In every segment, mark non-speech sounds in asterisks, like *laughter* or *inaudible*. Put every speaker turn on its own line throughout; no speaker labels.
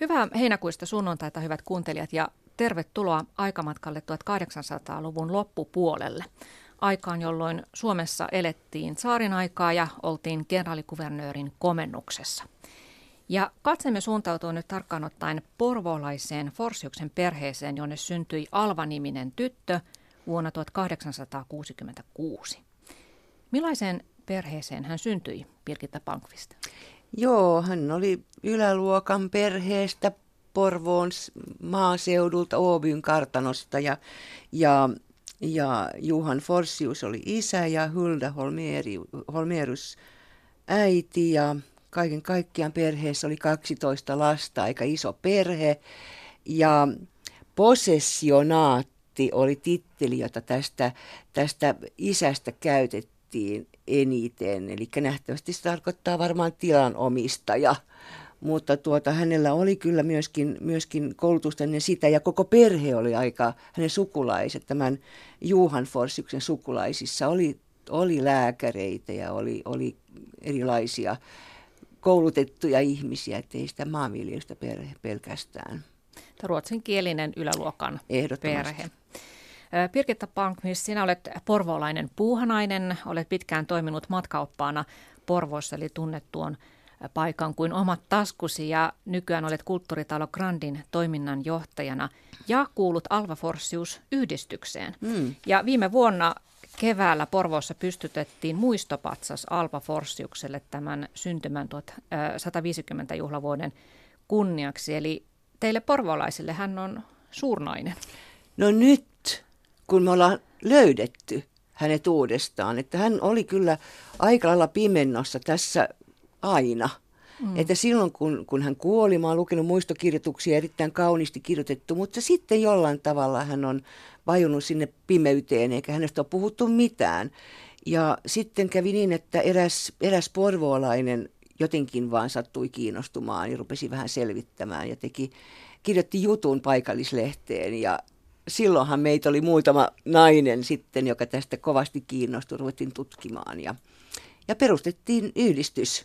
Hyvää heinäkuista sunnuntaita, hyvät kuuntelijat, ja tervetuloa aikamatkalle 1800-luvun loppupuolelle. Aikaan, jolloin Suomessa elettiin saarin aikaa ja oltiin kenraalikuvernöörin komennuksessa. Ja katsemme suuntautuu nyt tarkkaan ottaen porvoolaiseen Forsiuksen perheeseen, jonne syntyi Alva-niminen tyttö vuonna 1866. Millaiseen perheeseen hän syntyi, Birgitta Pankvist?
Joo, hän oli yläluokan perheestä Porvoon maaseudulta Oobyn kartanosta ja, ja, ja Juhan Forsius oli isä ja Hulda Holmerus äiti ja kaiken kaikkiaan perheessä oli 12 lasta, aika iso perhe. Ja possessionaatti oli titteli, jota tästä, tästä isästä käytettiin eniten. Eli nähtävästi se tarkoittaa varmaan tilanomistaja. Mutta tuota, hänellä oli kyllä myöskin, myöskin koulutusta ennen sitä, ja koko perhe oli aika, hänen sukulaiset, tämän Juhan Forsiuksen sukulaisissa oli, oli lääkäreitä ja oli, oli erilaisia koulutettuja ihmisiä, ettei sitä maanviljelystä perhe pelkästään.
Ruotsinkielinen yläluokan perhe. Pirkitta Pankmis, sinä olet porvoolainen puuhanainen, olet pitkään toiminut matkaoppaana Porvoossa, eli tunnet tuon paikan kuin omat taskusi ja nykyään olet kulttuuritalo Grandin toiminnan johtajana ja kuulut Alva Forsius-yhdistykseen. Mm. Ja viime vuonna keväällä Porvoossa pystytettiin muistopatsas Alva Forsiukselle tämän syntymän 150 juhlavuoden kunniaksi. Eli teille porvolaisille hän on suurnainen.
No nyt kun me ollaan löydetty hänet uudestaan. Että hän oli kyllä aika lailla pimennossa tässä aina. Mm. Että silloin kun, kun hän kuoli, mä oon lukenut muistokirjoituksia erittäin kauniisti kirjoitettu, mutta sitten jollain tavalla hän on vajunut sinne pimeyteen eikä hänestä ole puhuttu mitään. Ja sitten kävi niin, että eräs, eräs porvoolainen jotenkin vaan sattui kiinnostumaan ja rupesi vähän selvittämään ja teki, kirjoitti jutun paikallislehteen ja silloinhan meitä oli muutama nainen sitten, joka tästä kovasti kiinnostui, ruvettiin tutkimaan ja, ja perustettiin yhdistys,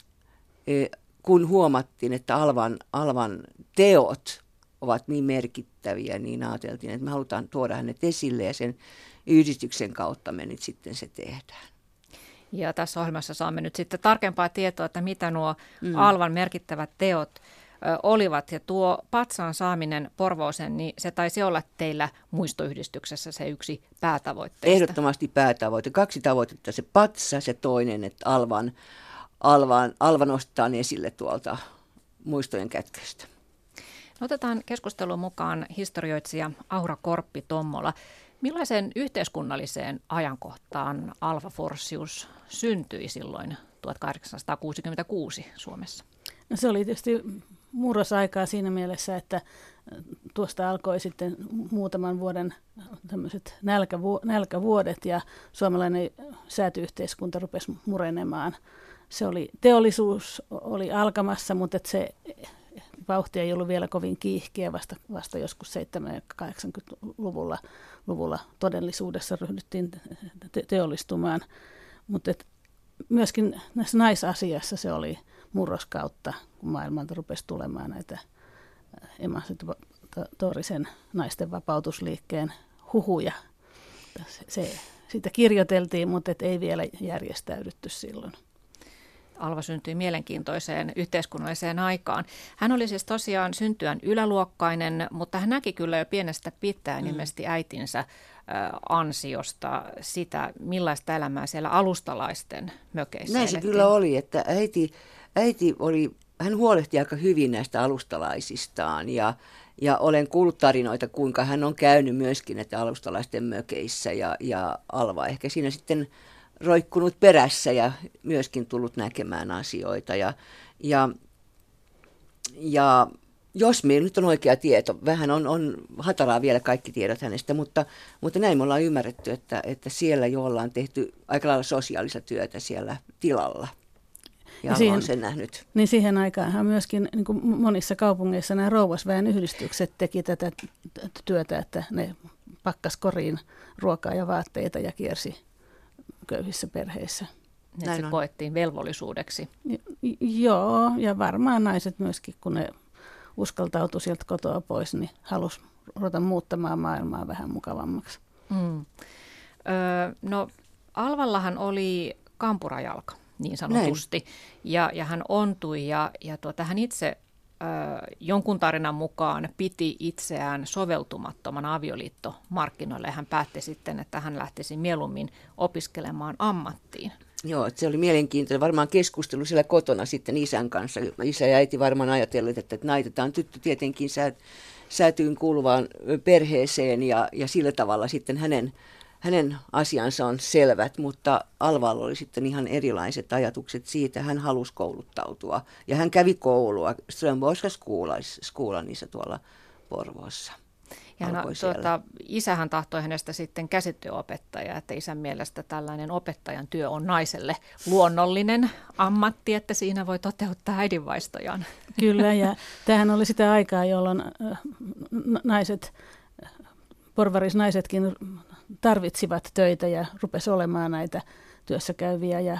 e, kun huomattiin, että Alvan, Alvan teot ovat niin merkittäviä, niin ajateltiin, että me halutaan tuoda hänet esille ja sen yhdistyksen kautta me nyt sitten se tehdään.
Ja tässä ohjelmassa saamme nyt sitten tarkempaa tietoa, että mitä nuo mm. Alvan merkittävät teot olivat. Ja tuo patsaan saaminen Porvooseen, niin se taisi olla teillä muistoyhdistyksessä se yksi päätavoitteista.
Ehdottomasti päätavoite. Kaksi tavoitetta, se patsa, se toinen, että Alvan, Alvan, Alva nostaa esille tuolta muistojen kätköstä.
No, otetaan keskustelun mukaan historioitsija Aura Korppi-Tommola. Millaiseen yhteiskunnalliseen ajankohtaan Alva Forsius syntyi silloin 1866 Suomessa?
No se oli tietysti murrosaikaa siinä mielessä, että tuosta alkoi sitten muutaman vuoden tämmöiset nälkävu- nälkävuodet ja suomalainen säätyyhteiskunta rupesi murenemaan. Se oli, teollisuus oli alkamassa, mutta se vauhti ei ollut vielä kovin kiihkeä, vasta, vasta joskus 70-80-luvulla luvulla todellisuudessa ryhdyttiin te- teollistumaan. Mutta myöskin näissä naisasiassa se oli murroskautta, kun maailmalta rupesi tulemaan näitä äh, emansitorisen naisten vapautusliikkeen huhuja. Se, se, siitä kirjoiteltiin, mutta et ei vielä järjestäydytty silloin.
Alva syntyi mielenkiintoiseen yhteiskunnalliseen aikaan. Hän oli siis tosiaan syntyään yläluokkainen, mutta hän näki kyllä jo pienestä pitäen mm. ilmeisesti äitinsä ansiosta sitä, millaista elämää siellä alustalaisten mökeissä
Näin se kyllä oli, että äiti, äiti oli, hän huolehti aika hyvin näistä alustalaisistaan ja, ja olen kuullut tarinoita, kuinka hän on käynyt myöskin näitä alustalaisten mökeissä ja, ja Alva ehkä siinä sitten roikkunut perässä ja myöskin tullut näkemään asioita. Ja, ja, ja jos meillä nyt on oikea tieto, vähän on, on hataraa vielä kaikki tiedot hänestä, mutta, mutta näin me ollaan ymmärretty, että, että siellä jo ollaan tehty aika lailla sosiaalista työtä siellä tilalla. Ja, ja siihen, sen nähnyt.
Niin siihen aikaan myöskin niin kuin monissa kaupungeissa nämä rouvasväen yhdistykset teki tätä työtä, että ne pakkas koriin ruokaa ja vaatteita ja kiersi köyhissä perheissä.
Näin se on. koettiin velvollisuudeksi.
Joo, ja varmaan naiset myöskin, kun ne uskaltautui sieltä kotoa pois, niin halusi ruveta muuttamaan maailmaa vähän mukavammaksi. Mm.
Öö, no Alvallahan oli kampurajalka niin sanotusti, ja, ja hän ontui ja, ja tuota, hän itse jonkun tarinan mukaan piti itseään soveltumattoman avioliittomarkkinoille. Hän päätti sitten, että hän lähtisi mieluummin opiskelemaan ammattiin.
Joo, se oli mielenkiintoinen. Varmaan keskustelu siellä kotona sitten isän kanssa. Isä ja äiti varmaan ajatelleet, että naitetaan tyttö tietenkin säätyyn kuuluvaan perheeseen ja, ja sillä tavalla sitten hänen hänen asiansa on selvät, mutta Alvalla oli sitten ihan erilaiset ajatukset siitä. Hän halusi kouluttautua ja hän kävi koulua Strömborska Skuulanissa tuolla Porvoossa.
Ja no, tuota, isähän tahtoi hänestä sitten käsityöopettaja, että isän mielestä tällainen opettajan työ on naiselle luonnollinen ammatti, että siinä voi toteuttaa äidinvaistojaan.
Kyllä, ja tämähän oli sitä aikaa, jolloin äh, naiset, porvarisnaisetkin tarvitsivat töitä ja rupesi olemaan näitä työssä käyviä ja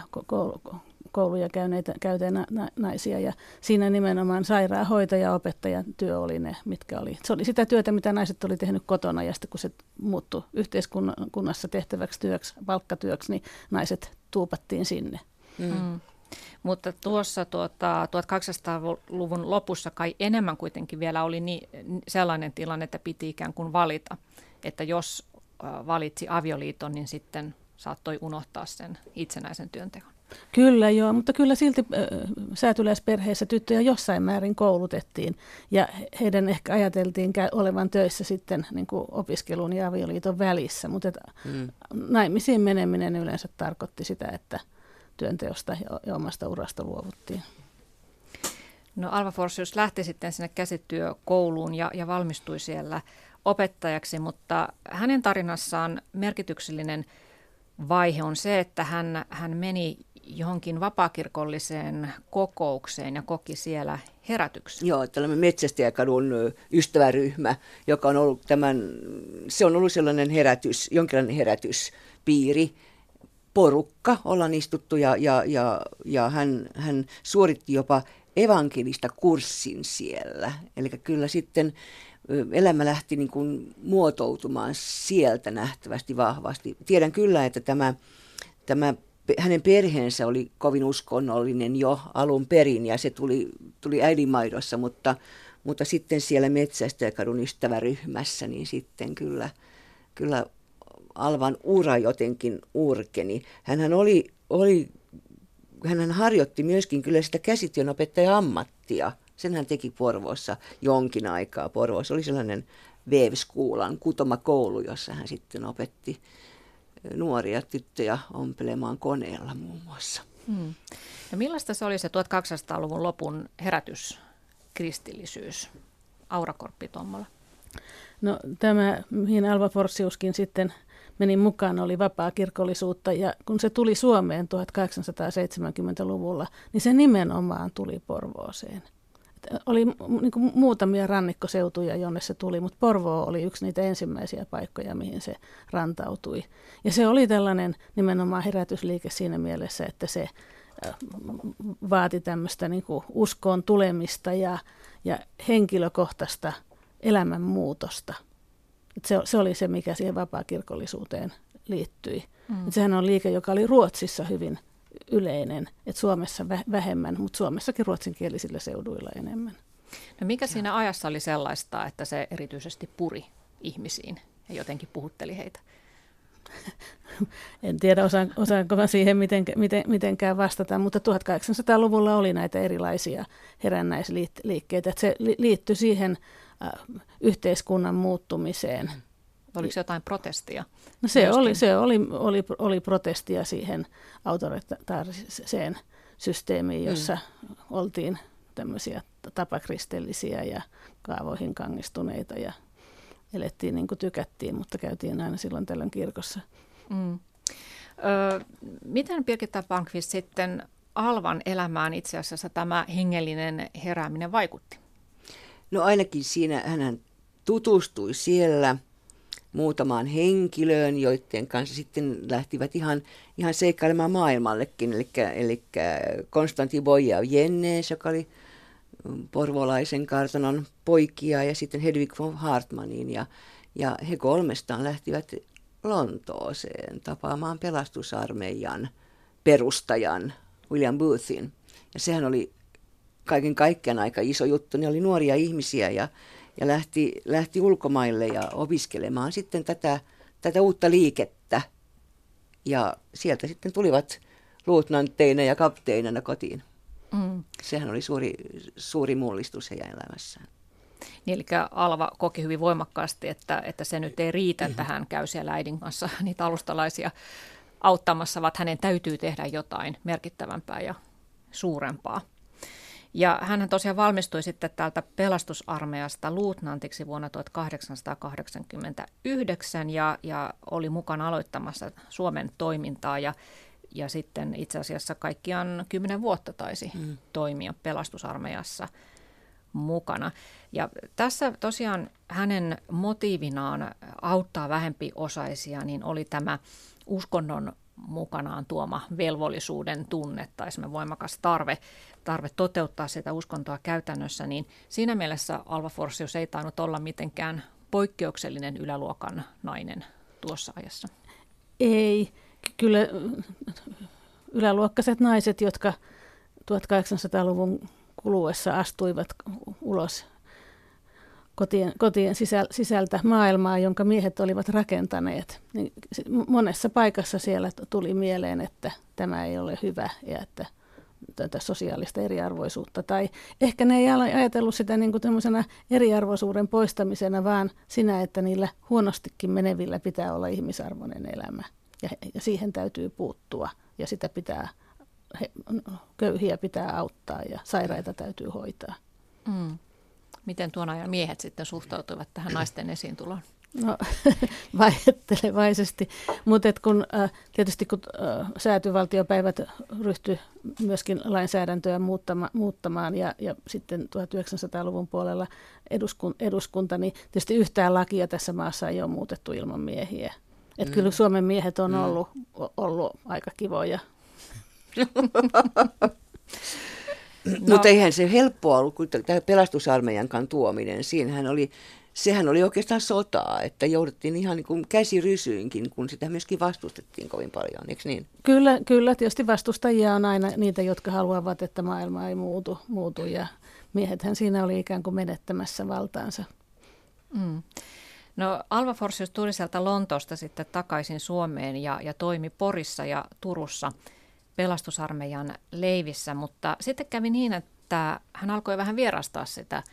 kouluja käyneitä, käyneitä naisia. Ja siinä nimenomaan sairaanhoitaja ja opettajan työ oli ne, mitkä oli. Se oli sitä työtä, mitä naiset oli tehnyt kotona ja sitten kun se muuttui yhteiskunnassa tehtäväksi työksi, palkkatyöksi, niin naiset tuupattiin sinne. Mm. Mm.
Mutta tuossa tuota, 1800-luvun lopussa kai enemmän kuitenkin vielä oli niin, sellainen tilanne, että piti ikään kuin valita, että jos valitsi avioliiton, niin sitten saattoi unohtaa sen itsenäisen työnteon.
Kyllä joo, mutta kyllä silti äh, säätyläisperheessä tyttöjä jossain määrin koulutettiin ja heidän ehkä ajateltiin olevan töissä sitten niin kuin opiskelun ja avioliiton välissä, mutta että mm. naimisiin meneminen yleensä tarkoitti sitä, että työnteosta ja, ja omasta urasta luovuttiin.
No Alva Forsius lähti sitten sinne käsityökouluun ja, ja valmistui siellä opettajaksi, mutta hänen tarinassaan merkityksellinen vaihe on se, että hän, hän meni johonkin vapaakirkolliseen kokoukseen ja koki siellä herätyksen.
Joo, tällainen metsästäjäkadun ystäväryhmä, joka on ollut tämän, se on ollut sellainen herätys, jonkinlainen herätyspiiri, porukka, ollaan istuttu ja, ja, ja, ja hän, hän suoritti jopa evankelista kurssin siellä. Eli kyllä sitten elämä lähti niin kuin muotoutumaan sieltä nähtävästi vahvasti. Tiedän kyllä, että tämä, tämä perheensä oli kovin uskonnollinen jo alun perin ja se tuli, tuli äidinmaidossa, mutta, mutta sitten siellä Metsästäjäkadun ystäväryhmässä, niin sitten kyllä, kyllä Alvan ura jotenkin urkeni. Hänhän oli, oli hän harjoitti myöskin kyllä sitä käsityönopettaja ammattia – sen hän teki Porvoossa jonkin aikaa. Porvoossa oli sellainen Vevskuulan kutoma koulu, jossa hän sitten opetti nuoria tyttöjä ompelemaan koneella muun muassa. Hmm.
No millaista se oli se 1200-luvun lopun herätys, kristillisyys, Aurakorppi Tommola?
No tämä, mihin Alva Forsiuskin sitten meni mukaan, oli vapaa kirkollisuutta ja kun se tuli Suomeen 1870-luvulla, niin se nimenomaan tuli Porvooseen oli niin kuin muutamia rannikkoseutuja, jonne se tuli, mutta Porvoo oli yksi niitä ensimmäisiä paikkoja, mihin se rantautui. Ja se oli tällainen nimenomaan herätysliike siinä mielessä, että se vaati tämmöistä niin kuin uskoon tulemista ja, ja henkilökohtaista elämänmuutosta. Et se, se oli se, mikä siihen vapaakirkollisuuteen liittyi. Mm. Et sehän on liike, joka oli Ruotsissa hyvin yleinen, että Suomessa vähemmän, mutta Suomessakin ruotsinkielisillä seuduilla enemmän.
No mikä siinä ajassa oli sellaista, että se erityisesti puri ihmisiin ja jotenkin puhutteli heitä? *laughs*
En tiedä, osaan, osaanko mä siihen miten, miten, mitenkään vastata, mutta 1800-luvulla oli näitä erilaisia herännäisliikkeitä. Että se liittyi siihen äh, yhteiskunnan muuttumiseen –
Oliko se jotain protestia?
No se, oli, se oli, oli, oli protestia siihen autoritaariseen systeemiin, mm. jossa mm. oltiin tämmöisiä tapakristillisiä ja kaavoihin kangistuneita ja elettiin niin kuin tykättiin, mutta käytiin aina silloin tällöin kirkossa. Mm.
Ö, miten Birgitta Pankvist sitten Alvan elämään itse asiassa tämä hengellinen herääminen vaikutti?
No ainakin siinä hän tutustui siellä – muutamaan henkilöön, joiden kanssa sitten lähtivät ihan, ihan seikkailemaan maailmallekin. Eli, eli Konstantin Bojav Jennes, joka oli porvolaisen kartanon poikia ja sitten Hedvig von Hartmanin. Ja, ja he kolmestaan lähtivät Lontooseen tapaamaan pelastusarmeijan perustajan William Boothin. Ja sehän oli kaiken kaikkiaan aika iso juttu. Ne oli nuoria ihmisiä ja, ja lähti, lähti ulkomaille ja opiskelemaan sitten tätä, tätä uutta liikettä. Ja sieltä sitten tulivat luutnantteina ja kapteenina kotiin. Mm. Sehän oli suuri, suuri mullistus heidän elämässään.
Niin, eli Alva koki hyvin voimakkaasti, että, että se nyt ei riitä, että hän käy siellä äidin kanssa *laughs* niitä alustalaisia auttamassa, vaan hänen täytyy tehdä jotain merkittävämpää ja suurempaa. Ja hän tosiaan valmistui sitten täältä pelastusarmeijasta luutnantiksi vuonna 1889 ja, ja oli mukana aloittamassa Suomen toimintaa ja, ja sitten itse asiassa kaikkiaan kymmenen vuotta taisi mm. toimia pelastusarmeijassa mukana. Ja tässä tosiaan hänen motiivinaan auttaa vähempiosaisia, niin oli tämä uskonnon mukanaan tuoma velvollisuuden tunne tai voimakas tarve, tarve toteuttaa sitä uskontoa käytännössä, niin siinä mielessä Alva Forsius ei tainnut olla mitenkään poikkeuksellinen yläluokan nainen tuossa ajassa.
Ei, kyllä yläluokkaiset naiset, jotka 1800-luvun kuluessa astuivat ulos kotien, kotien sisältä maailmaa, jonka miehet olivat rakentaneet. Niin monessa paikassa siellä tuli mieleen, että tämä ei ole hyvä ja että tätä sosiaalista eriarvoisuutta. Tai ehkä ne ei ajatellut sitä niin kuin eriarvoisuuden poistamisena, vaan sinä, että niillä huonostikin menevillä pitää olla ihmisarvoinen elämä. Ja, ja siihen täytyy puuttua ja sitä pitää, he, köyhiä pitää auttaa ja sairaita täytyy hoitaa. Mm.
Miten tuon ajan miehet sitten suhtautuivat tähän naisten esiintuloon?
No *laughs* vaihettelevaisesti, mutta kun, äh, tietysti kun äh, säätyvaltiopäivät ryhtyi myöskin lainsäädäntöä muuttama, muuttamaan ja, ja sitten 1900-luvun puolella eduskun, eduskunta, niin tietysti yhtään lakia tässä maassa ei ole muutettu ilman miehiä. Et mm. Kyllä Suomen miehet on mm. ollut, ollut aika kivoja. *laughs*
No. Mutta eihän se helppoa ollut, kun tämä pelastusarmeijankaan tuominen, siinähän oli, sehän oli oikeastaan sotaa, että jouduttiin ihan niin kuin käsirysyynkin, kun sitä myöskin vastustettiin kovin paljon, eikö niin?
Kyllä, kyllä, tietysti vastustajia on aina niitä, jotka haluavat, että maailma ei muutu, muutu ja miehethän siinä oli ikään kuin menettämässä valtaansa. Mm.
No Alva Forsius tuli sieltä Lontoosta sitten takaisin Suomeen ja, ja toimi Porissa ja Turussa – pelastusarmeijan leivissä, mutta sitten kävi niin, että hän alkoi vähän vierastaa sitä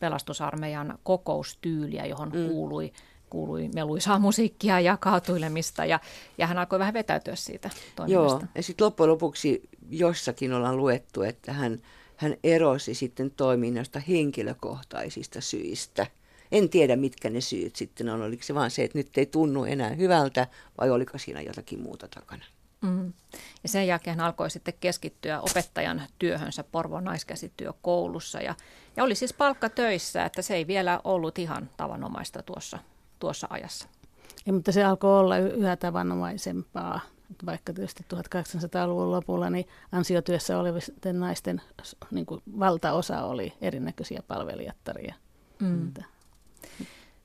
pelastusarmeijan kokoustyyliä, johon mm. kuului kuului meluisaa musiikkia ja kaatuilemista ja, ja hän alkoi vähän vetäytyä siitä toiminnasta.
Joo, ja sitten loppujen lopuksi jossakin ollaan luettu, että hän, hän erosi sitten toiminnasta henkilökohtaisista syistä. En tiedä, mitkä ne syyt sitten on. Oliko se vaan se, että nyt ei tunnu enää hyvältä vai oliko siinä jotakin muuta takana? Mm.
Ja sen jälkeen hän alkoi sitten keskittyä opettajan työhönsä Porvon naiskäsityökoulussa ja, ja oli siis palkkatöissä, että se ei vielä ollut ihan tavanomaista tuossa, tuossa ajassa.
Ja, mutta se alkoi olla yhä tavanomaisempaa. Vaikka tietysti 1800-luvun lopulla niin ansiotyössä olevien naisten niin kuin valtaosa oli erinäköisiä palvelijattaria. Mm.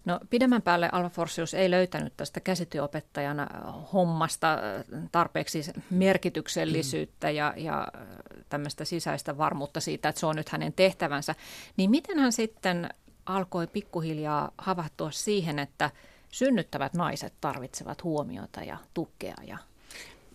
No pidemmän päälle Alva Forsius ei löytänyt tästä käsityöopettajan äh, hommasta äh, tarpeeksi merkityksellisyyttä ja, ja äh, tämmöistä sisäistä varmuutta siitä, että se on nyt hänen tehtävänsä. Niin miten hän sitten alkoi pikkuhiljaa havahtua siihen, että synnyttävät naiset tarvitsevat huomiota ja tukea ja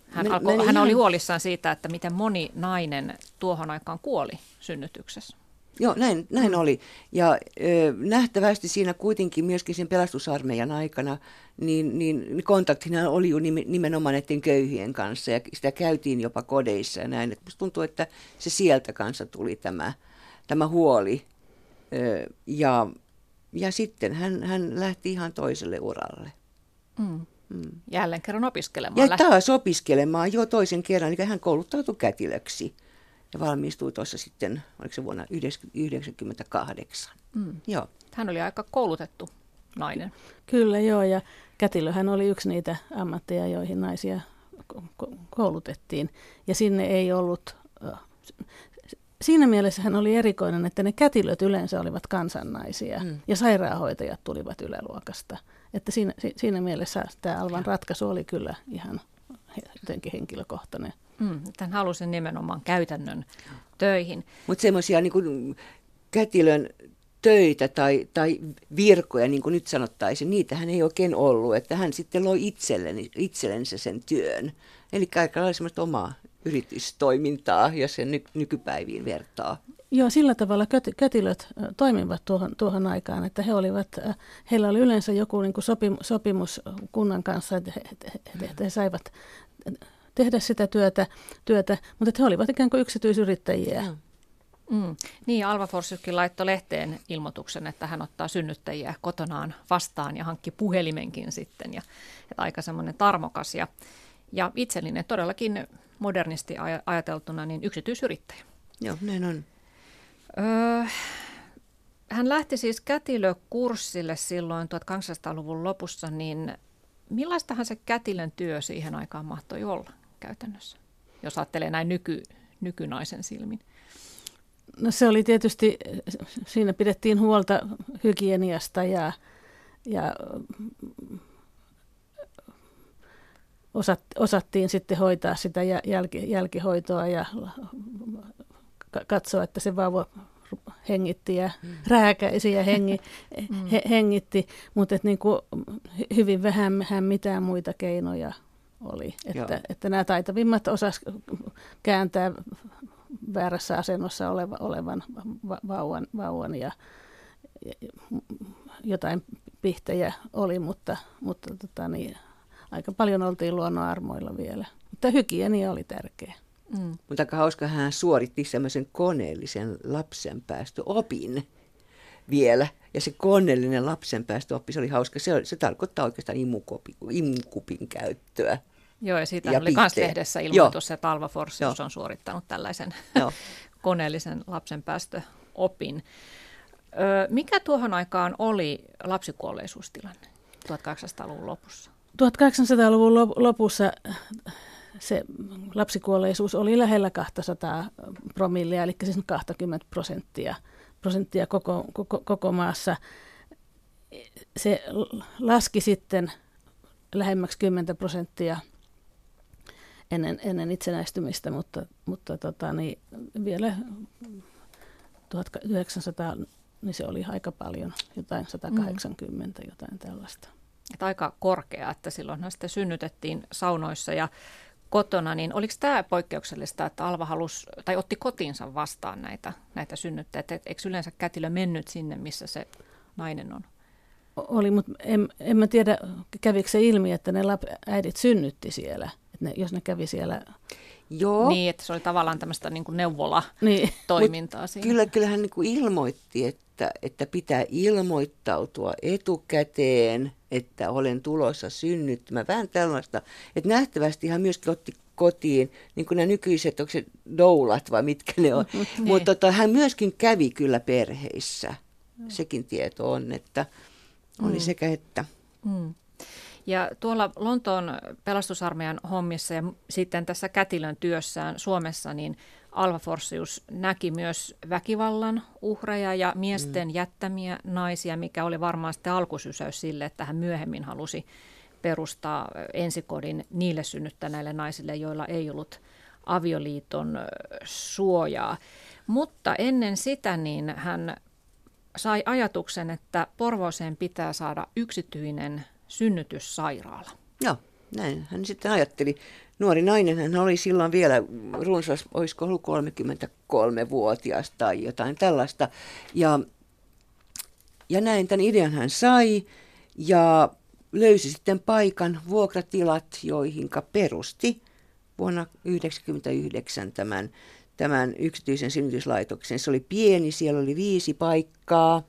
hän, alkoi, hän oli huolissaan siitä, että miten moni nainen tuohon aikaan kuoli synnytyksessä.
Joo, näin, näin oli. Ja ö, nähtävästi siinä kuitenkin myöskin sen pelastusarmeijan aikana, niin, niin kontaktina oli jo nimenomaan näiden köyhien kanssa ja sitä käytiin jopa kodeissa ja näin. Musta tuntuu, että se sieltä kanssa tuli tämä, tämä huoli. Ö, ja, ja sitten hän, hän lähti ihan toiselle uralle.
Mm. Mm. Jälleen kerran opiskelemaan.
Ja taas opiskelemaan jo toisen kerran, eli hän kouluttautui kätilöksi ja valmistui tuossa sitten, oliko se vuonna 1998. Mm.
Joo. Hän oli aika koulutettu nainen.
Kyllä joo, ja kätilöhän oli yksi niitä ammatteja, joihin naisia koulutettiin. Ja sinne ei ollut, siinä mielessä hän oli erikoinen, että ne kätilöt yleensä olivat kansannaisia mm. ja sairaanhoitajat tulivat yläluokasta. Että siinä, siinä mielessä tämä Alvan ratkaisu oli kyllä ihan jotenkin henkilökohtainen.
Mm, tämän halusin nimenomaan käytännön töihin.
Mutta semmoisia niin kätilön töitä tai, tai virkoja, niin kuin nyt sanottaisiin, niitä hän ei oikein ollut. Että hän sitten loi itselleni, itsellensä sen työn. Eli aika lailla semmoista omaa yritystoimintaa, ja sen ny, nykypäiviin vertaa.
Joo, sillä tavalla kätilöt toimivat tuohon, tuohon aikaan, että he olivat, heillä oli yleensä joku niin kuin sopim, sopimus kunnan kanssa, että he, he, he, he saivat tehdä sitä työtä, työtä mutta että he olivat ikään kuin yksityisyrittäjiä. Mm.
Mm. Niin, Alva Forsykki laittoi lehteen ilmoituksen, että hän ottaa synnyttäjiä kotonaan vastaan ja hankki puhelimenkin sitten. Ja, että aika semmoinen tarmokas ja, ja itsellinen todellakin modernisti ajateltuna niin yksityisyrittäjä.
Joo, näin on.
Öö, hän lähti siis kätilökurssille silloin 1800-luvun lopussa, niin millaistahan se kätilön työ siihen aikaan mahtoi olla käytännössä, jos ajattelee näin nyky, nykynaisen silmin?
No se oli tietysti, siinä pidettiin huolta hygieniasta ja, ja osat, osattiin sitten hoitaa sitä jälki, jälkihoitoa ja katsoa, että se vauva hengitti ja mm. rääkäisi ja hengi, *laughs* mm. he, hengitti, mutta et niin hyvin vähän, vähän mitään muita keinoja oli. Että, että nämä taitavimmat osas kääntää väärässä asennossa oleva, olevan vauvan, vauvan ja, ja jotain pihtejä oli, mutta, mutta tota niin, aika paljon oltiin luonnonarmoilla vielä. Mutta hygienia oli tärkeä.
Mm. Mutta aika hauska, hän suoritti semmoisen koneellisen lapsenpäästöopin vielä. Ja se koneellinen lapsenpäästöoppi, se oli hauska. Se, se tarkoittaa oikeastaan imukopin, imukupin käyttöä.
Joo, ja siitä ja oli myös lehdessä ilmoitus, Joo. että Alva Forsius on suorittanut tällaisen *laughs* koneellisen lapsenpäästöopin. Ö, mikä tuohon aikaan oli lapsikuolleisuustilanne 1800-luvun lopussa?
1800-luvun lopussa se lapsikuolleisuus oli lähellä 200 promillia, eli siis 20 prosenttia, prosenttia koko, koko, koko maassa. Se laski sitten lähemmäksi 10 prosenttia ennen, ennen itsenäistymistä, mutta, mutta tota, niin vielä 1900 niin se oli aika paljon, jotain 180, mm. jotain tällaista.
Että aika korkea, että silloin sitten synnytettiin saunoissa ja kotona, niin oliko tämä poikkeuksellista, että Alva halusi, tai otti kotiinsa vastaan näitä, näitä synnyttäjiä? Eikö yleensä kätilö mennyt sinne, missä se nainen on?
Oli, mutta en, en mä tiedä, kävikö se ilmi, että ne lap, äidit synnytti siellä, että ne, jos ne kävi siellä
Joo. Niin, että se oli tavallaan tämmöistä niin kuin neuvola-toimintaa
niin. Kyllä, kyllä hän niin kuin ilmoitti, että, että pitää ilmoittautua etukäteen, että olen tulossa synnyttämään. Vähän tällaista, että nähtävästi hän myöskin otti kotiin, niin kuin nämä nykyiset, onko se doulat vai mitkä ne on. *laughs* niin. Mutta tota, hän myöskin kävi kyllä perheissä. Sekin tieto on, että oli mm. sekä että. Mm.
Ja tuolla Lontoon pelastusarmeijan hommissa ja sitten tässä kätilön työssään Suomessa, niin Alva Forsius näki myös väkivallan uhreja ja miesten mm. jättämiä naisia, mikä oli varmaan sitten alkusysäys sille, että hän myöhemmin halusi perustaa ensikodin niille synnyttäneille naisille, joilla ei ollut avioliiton suojaa. Mutta ennen sitä niin hän sai ajatuksen, että Porvooseen pitää saada yksityinen synnytyssairaala.
Joo, näin hän sitten ajatteli. Nuori nainen hän oli silloin vielä runsas, olisiko ollut 33-vuotias tai jotain tällaista. Ja, ja näin tämän idean hän sai ja löysi sitten paikan, vuokratilat, joihinka perusti vuonna 1999 tämän, tämän yksityisen synnytyslaitoksen. Se oli pieni, siellä oli viisi paikkaa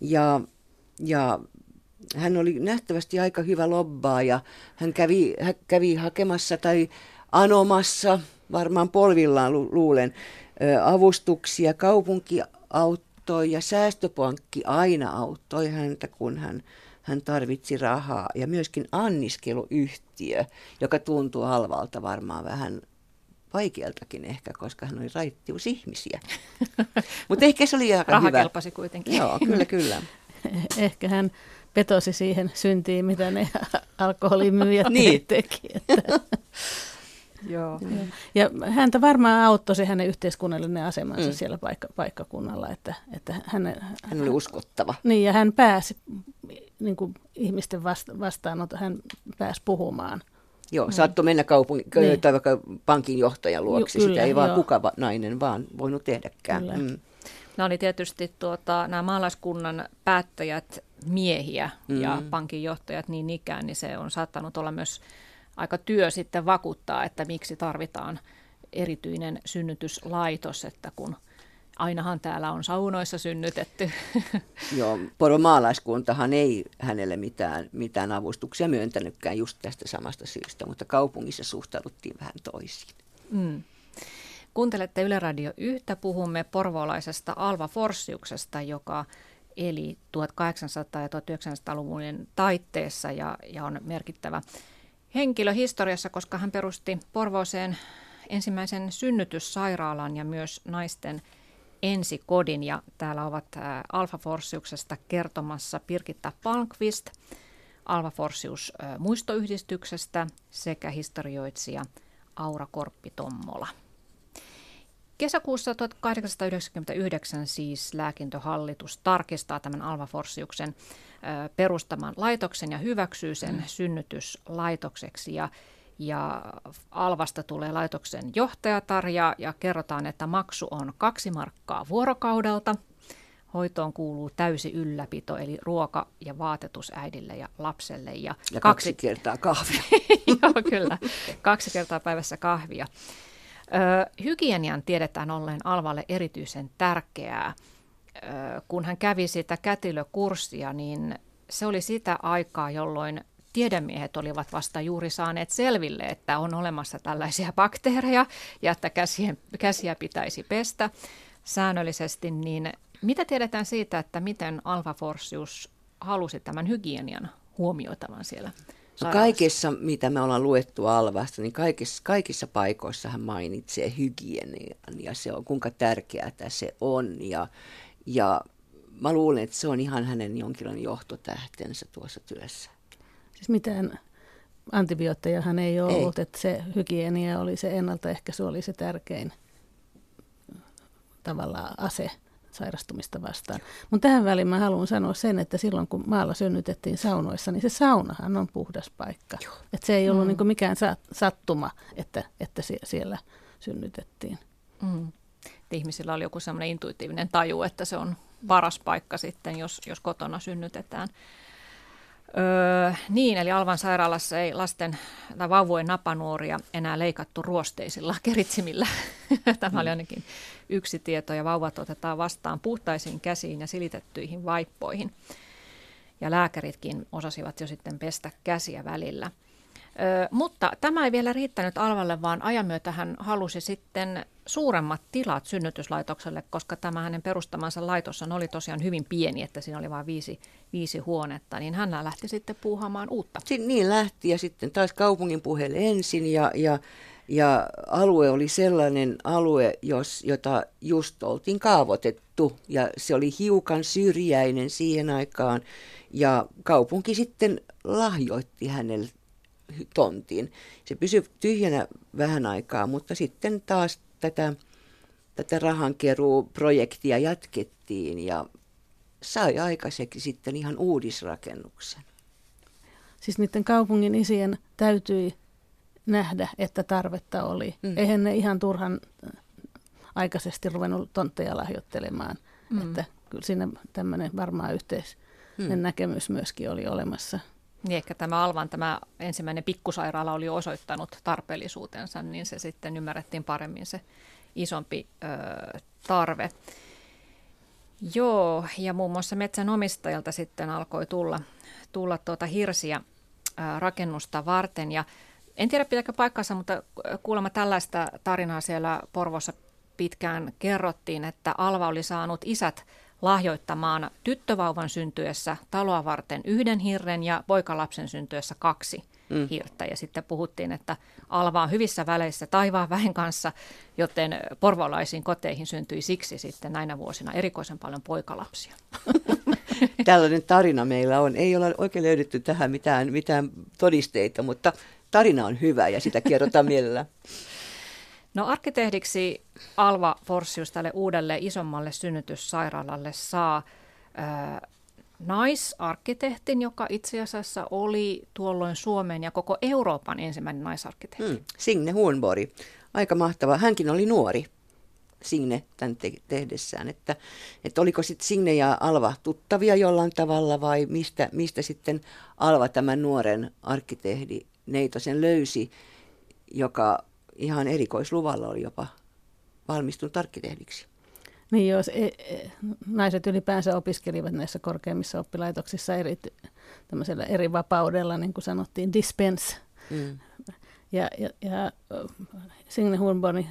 ja, ja hän oli nähtävästi aika hyvä lobbaaja. Hän kävi, hän kävi hakemassa tai anomassa, varmaan polvillaan lu, luulen, avustuksia. Kaupunki auttoi ja säästöpankki aina auttoi häntä, kun hän, hän tarvitsi rahaa. Ja myöskin anniskeluyhtiö, joka tuntuu halvalta varmaan vähän vaikealtakin ehkä, koska hän oli raittiusihmisiä. *laughs* Mutta ehkä se oli aika
Raha
hyvä.
kuitenkin.
Joo, kyllä, kyllä. *laughs*
ehkä hän petosi siihen syntiin, mitä ne *laughs* alkoholimyyjät niin. teki. Että. *laughs* Joo. Ja häntä varmaan auttoi se hänen yhteiskunnallinen asemansa mm. siellä paikka, paikkakunnalla, että, että hän,
hän oli uskottava.
Niin, ja hän pääsi niin kuin ihmisten vasta, vastaanotto, hän pääsi puhumaan.
Joo, mm. saattoi mennä kaupungin, niin. tai vaikka pankin johtajan luokse, Ju, kyllä, sitä ei vaan joo. kuka nainen vaan voinut tehdäkään. Kyllä. Mm.
Nämä oli tietysti tuota, nämä maalaiskunnan päättäjät miehiä mm. ja pankinjohtajat niin ikään, niin se on saattanut olla myös aika työ sitten vakuuttaa, että miksi tarvitaan erityinen synnytyslaitos, että kun ainahan täällä on saunoissa synnytetty. *laughs*
Joo, Poron maalaiskuntahan ei hänelle mitään, mitään avustuksia myöntänytkään just tästä samasta syystä, mutta kaupungissa suhtauduttiin vähän toisin. Mm.
Kuuntelette Yle Radio yhtä, puhumme porvoolaisesta Alva Forsiuksesta, joka eli 1800- ja 1900-luvun taitteessa ja, ja on merkittävä henkilö historiassa, koska hän perusti Porvooseen ensimmäisen synnytyssairaalan ja myös naisten ensikodin. Ja täällä ovat Alfa Forsiuksesta kertomassa Pirkitta Palmqvist, Alfa Forsius muistoyhdistyksestä sekä historioitsija Aura Korppi-Tommola. Kesäkuussa 1899 siis lääkintöhallitus tarkistaa tämän Alva Forsiuksen perustaman laitoksen ja hyväksyy sen mm. synnytyslaitokseksi. Ja, ja Alvasta tulee laitoksen johtajatar ja, ja kerrotaan, että maksu on kaksi markkaa vuorokaudelta. Hoitoon kuuluu täysi ylläpito, eli ruoka ja vaatetus äidille ja lapselle.
Ja, ja kaksi, kaksi kertaa kahvia. *laughs*
Joo, kyllä. Kaksi kertaa päivässä kahvia. Hygienian tiedetään olleen Alvalle erityisen tärkeää. Kun hän kävi sitä kätilökurssia, niin se oli sitä aikaa, jolloin tiedemiehet olivat vasta juuri saaneet selville, että on olemassa tällaisia *laughs* bakteereja ja että käsiä, käsiä pitäisi pestä säännöllisesti, niin mitä tiedetään siitä, että miten Alfa Forsius halusi tämän hygienian huomioitavan siellä
No kaikessa, mitä me ollaan luettu Alvasta, niin kaikissa, kaikissa paikoissa hän mainitsee hygienian ja se on, kuinka tärkeää se on. Ja, ja mä luulen, että se on ihan hänen jonkinlainen johtotähtensä tuossa työssä.
Siis mitään antibioottejahan ei ole ei. ollut, että se hygienia oli se ennaltaehkäisy, oli se tärkein tavallaan ase sairastumista vastaan. Mutta tähän väliin mä haluan sanoa sen, että silloin kun maalla synnytettiin saunoissa, niin se saunahan on puhdas paikka. Että se ei ollut mm. niin mikään sattuma, että, että siellä synnytettiin. Mm
ihmisillä oli joku semmoinen intuitiivinen taju, että se on paras paikka sitten, jos, jos kotona synnytetään. Öö, niin, eli Alvan sairaalassa ei lasten tai vauvojen napanuoria enää leikattu ruosteisilla keritsimillä. *laughs* Tämä oli mm. ainakin yksi tieto, ja vauvat otetaan vastaan puhtaisiin käsiin ja silitettyihin vaippoihin. Ja lääkäritkin osasivat jo sitten pestä käsiä välillä. Ö, mutta tämä ei vielä riittänyt Alvalle, vaan ajan myötä hän halusi sitten suuremmat tilat synnytyslaitokselle, koska tämä hänen perustamansa laitos oli tosiaan hyvin pieni, että siinä oli vain viisi, viisi huonetta, niin hän lähti sitten puuhaamaan uutta.
Sitten niin lähti ja sitten taas kaupungin puheelle ensin ja, ja, ja alue oli sellainen alue, jos, jota just oltiin kaavoitettu ja se oli hiukan syrjäinen siihen aikaan ja kaupunki sitten lahjoitti hänelle tontin. Se pysyi tyhjänä vähän aikaa, mutta sitten taas tätä, tätä rahankeruuprojektia jatkettiin ja sai aikaiseksi sitten ihan uudisrakennuksen.
Siis niiden kaupungin isien täytyi nähdä, että tarvetta oli. Mm. Eihän ne ihan turhan aikaisesti ruvennut tontteja lahjoittelemaan. Mm. Että kyllä siinä tämmöinen varmaan yhteinen mm. näkemys myöskin oli olemassa.
Niin ehkä tämä Alvan tämä ensimmäinen pikkusairaala oli osoittanut tarpeellisuutensa, niin se sitten ymmärrettiin paremmin se isompi ö, tarve. Joo, ja muun muassa metsänomistajalta sitten alkoi tulla, tulla tuota hirsiä ö, rakennusta varten. Ja en tiedä pitääkö paikkansa, mutta kuulemma tällaista tarinaa siellä Porvossa pitkään kerrottiin, että Alva oli saanut isät lahjoittamaan tyttövauvan syntyessä taloa varten yhden hirren ja poikalapsen syntyessä kaksi mm. hirttä. Ja sitten puhuttiin, että Alva on hyvissä väleissä taivaan väen kanssa, joten porvolaisiin koteihin syntyi siksi sitten näinä vuosina erikoisen paljon poikalapsia. *laughs*
Tällainen tarina meillä on. Ei ole oikein löydetty tähän mitään, mitään todisteita, mutta tarina on hyvä ja sitä kerrotaan mielellä.
No arkkitehdiksi Alva Forsius tälle uudelle isommalle synnytyssairaalalle saa ää, naisarkkitehtin, joka itse asiassa oli tuolloin Suomen ja koko Euroopan ensimmäinen naisarkkitehti. Hmm,
Signe Huonborg. Aika mahtava. Hänkin oli nuori. Signe tämän te- tehdessään, että, että oliko sitten Signe ja Alva tuttavia jollain tavalla vai mistä, mistä sitten Alva tämän nuoren arkkitehdi Neitosen löysi, joka ihan erikoisluvalla oli jopa valmistunut arkkitehdiksi.
Niin jos e, e, naiset ylipäänsä opiskelivat näissä korkeimmissa oppilaitoksissa eri, eri vapaudella, niin kuin sanottiin, dispense. Mm. Ja, ja, ja Signe Hornborn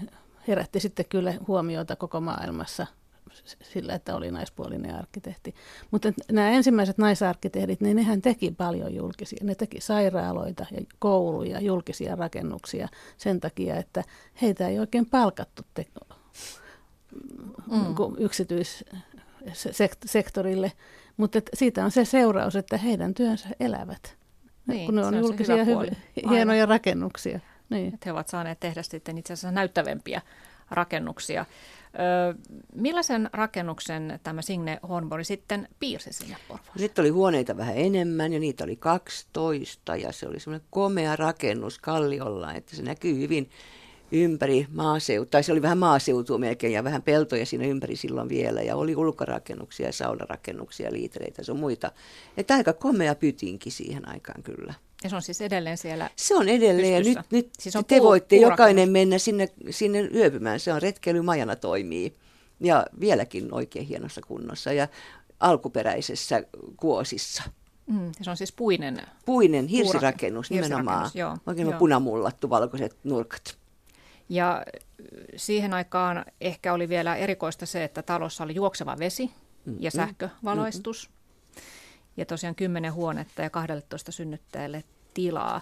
herätti sitten kyllä huomiota koko maailmassa sillä, että oli naispuolinen arkkitehti. Mutta nämä ensimmäiset naisarkkitehdit, niin nehän teki paljon julkisia. Ne teki sairaaloita ja kouluja, julkisia rakennuksia sen takia, että heitä ei oikein palkattu te- mm. yksityissektorille. Mutta siitä on se seuraus, että heidän työnsä elävät, niin, kun ne on, on julkisia hyvi, hienoja rakennuksia.
Niin. Että he ovat saaneet tehdä sitten itse asiassa näyttävämpiä rakennuksia. Ö, millaisen rakennuksen tämä Signe Hornborg sitten piirsi sinne Porvooseen?
Sitten oli huoneita vähän enemmän ja niitä oli 12 ja se oli semmoinen komea rakennus Kalliolla, että se näkyy hyvin ympäri maaseutua, tai se oli vähän maaseutua melkein ja vähän peltoja siinä ympäri silloin vielä ja oli ulkorakennuksia ja saunarakennuksia, liitereitä ja muita. Että aika komea pytinki siihen aikaan kyllä.
Ja se on siis edelleen siellä
Se on edelleen ja nyt, nyt siis on te puu, voitte jokainen mennä sinne, sinne yöpymään. Se on retkeilymajana toimii ja vieläkin oikein hienossa kunnossa ja alkuperäisessä kuosissa.
Mm, se on siis puinen.
Puinen hirsirakennus nimenomaan. Joo, oikein joo. punamullattu valkoiset nurkat.
Ja siihen aikaan ehkä oli vielä erikoista se, että talossa oli juokseva vesi mm-hmm. ja sähkövaloistus. Mm-hmm ja tosiaan 10 huonetta ja 12 synnyttäjälle tilaa.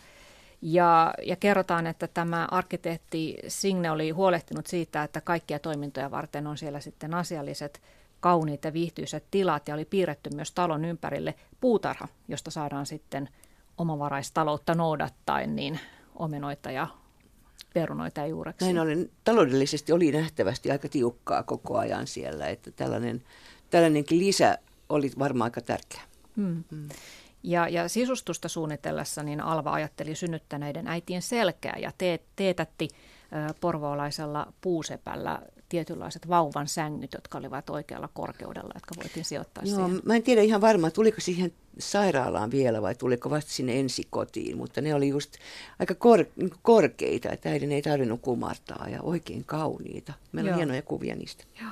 Ja, ja kerrotaan, että tämä arkkitehti Signe oli huolehtinut siitä, että kaikkia toimintoja varten on siellä sitten asialliset, kauniit ja viihtyisät tilat ja oli piirretty myös talon ympärille puutarha, josta saadaan sitten omavaraistaloutta noudattaen niin omenoita ja perunoita ja juureksi.
Näin ollen taloudellisesti oli nähtävästi aika tiukkaa koko ajan siellä, että tällainen, tällainenkin lisä oli varmaan aika tärkeä. Mm.
Mm. Ja, ja sisustusta suunnitellessa niin Alva ajatteli synnyttäneiden äitien selkää ja te, teetätti porvoolaisella puusepällä tietynlaiset vauvan sängyt, jotka olivat oikealla korkeudella, jotka voitiin sijoittaa
Joo,
siihen.
Mä en tiedä ihan varmaan, tuliko siihen sairaalaan vielä vai tuliko vasta sinne ensikotiin, mutta ne oli just aika kor- korkeita, että äidin ei tarvinnut kumartaa ja oikein kauniita. Meillä Joo. on hienoja kuvia niistä.
Joo.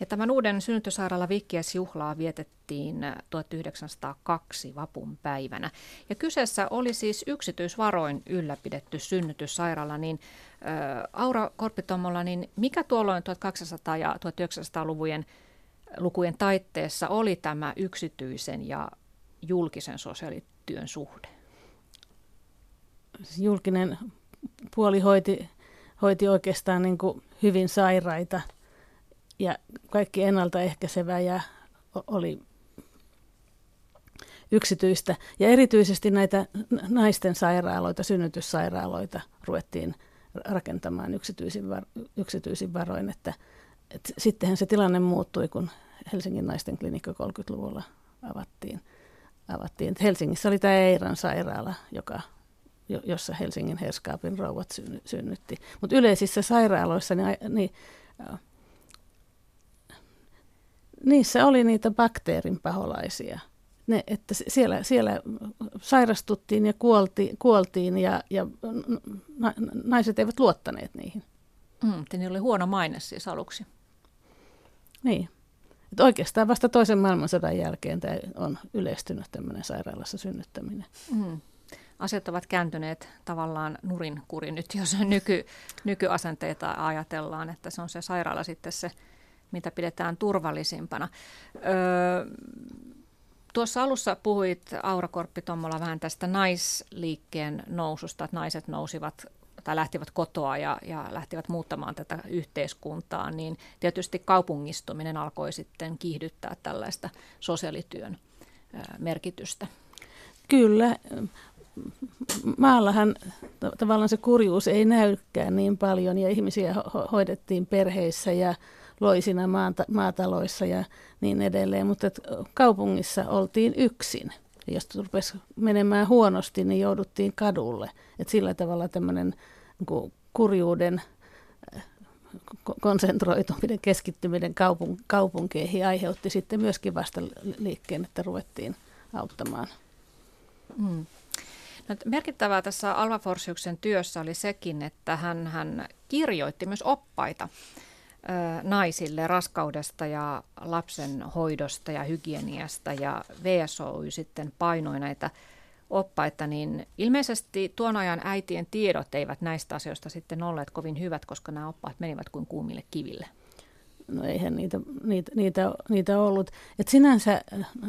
Ja tämän uuden synnytyssairaala Vikkiäisjuhlaa vietettiin 1902 vapun päivänä. Ja kyseessä oli siis yksityisvaroin ylläpidetty synnytyssairaala, niin ä, Aura Korppitommola, niin mikä tuolloin 1200- ja 1900-luvujen lukujen taitteessa oli tämä yksityisen ja julkisen sosiaalityön suhde?
Julkinen puoli hoiti, hoiti oikeastaan niin kuin hyvin sairaita – ja kaikki ennaltaehkäisevä ja oli yksityistä. Ja erityisesti näitä naisten sairaaloita, synnytyssairaaloita ruvettiin rakentamaan yksityisin, var, yksityisin varoin. Että, et sittenhän se tilanne muuttui, kun Helsingin naisten klinikka 30-luvulla avattiin. avattiin. Helsingissä oli tämä Eiran sairaala, joka, jossa Helsingin herskaapin rouvat synnytti. Mutta yleisissä sairaaloissa niin, niin niissä oli niitä bakteerin paholaisia. Ne, että siellä, siellä sairastuttiin ja kuolti, kuoltiin ja, ja na, naiset eivät luottaneet niihin.
Mm, niillä oli huono maine siis aluksi.
Niin. Että oikeastaan vasta toisen maailmansodan jälkeen tämä on yleistynyt tämmöinen sairaalassa synnyttäminen. Mm.
Asiat ovat kääntyneet tavallaan nurin kuri nyt, jos *laughs* nyky, nykyasenteita ajatellaan, että se on se sairaala sitten se mitä pidetään turvallisimpana. Öö, tuossa alussa puhuit Aura Korppi-Tommola vähän tästä naisliikkeen noususta, että naiset nousivat tai lähtivät kotoa ja, ja lähtivät muuttamaan tätä yhteiskuntaa, niin tietysti kaupungistuminen alkoi sitten kiihdyttää tällaista sosiaalityön merkitystä.
Kyllä. Maallahan tavallaan se kurjuus ei näykään niin paljon ja ihmisiä ho- hoidettiin perheissä ja loisina maata- maataloissa ja niin edelleen, mutta kaupungissa oltiin yksin. Ja jos rupesi menemään huonosti, niin jouduttiin kadulle. Et sillä tavalla tämmöinen niin kurjuuden konsentroituminen, keskittyminen kaupun, kaupunkeihin aiheutti sitten myöskin vasta liikkeen, että ruvettiin auttamaan.
Mm. No, merkittävää tässä Alva Forsiuksen työssä oli sekin, että hän, hän kirjoitti myös oppaita naisille raskaudesta ja lapsen hoidosta ja hygieniasta ja VSOY sitten painoi näitä oppaita, niin ilmeisesti tuon ajan äitien tiedot eivät näistä asioista sitten olleet kovin hyvät, koska nämä oppaat menivät kuin kuumille kiville.
No eihän niitä, niitä, niitä, niitä ollut. Et sinänsä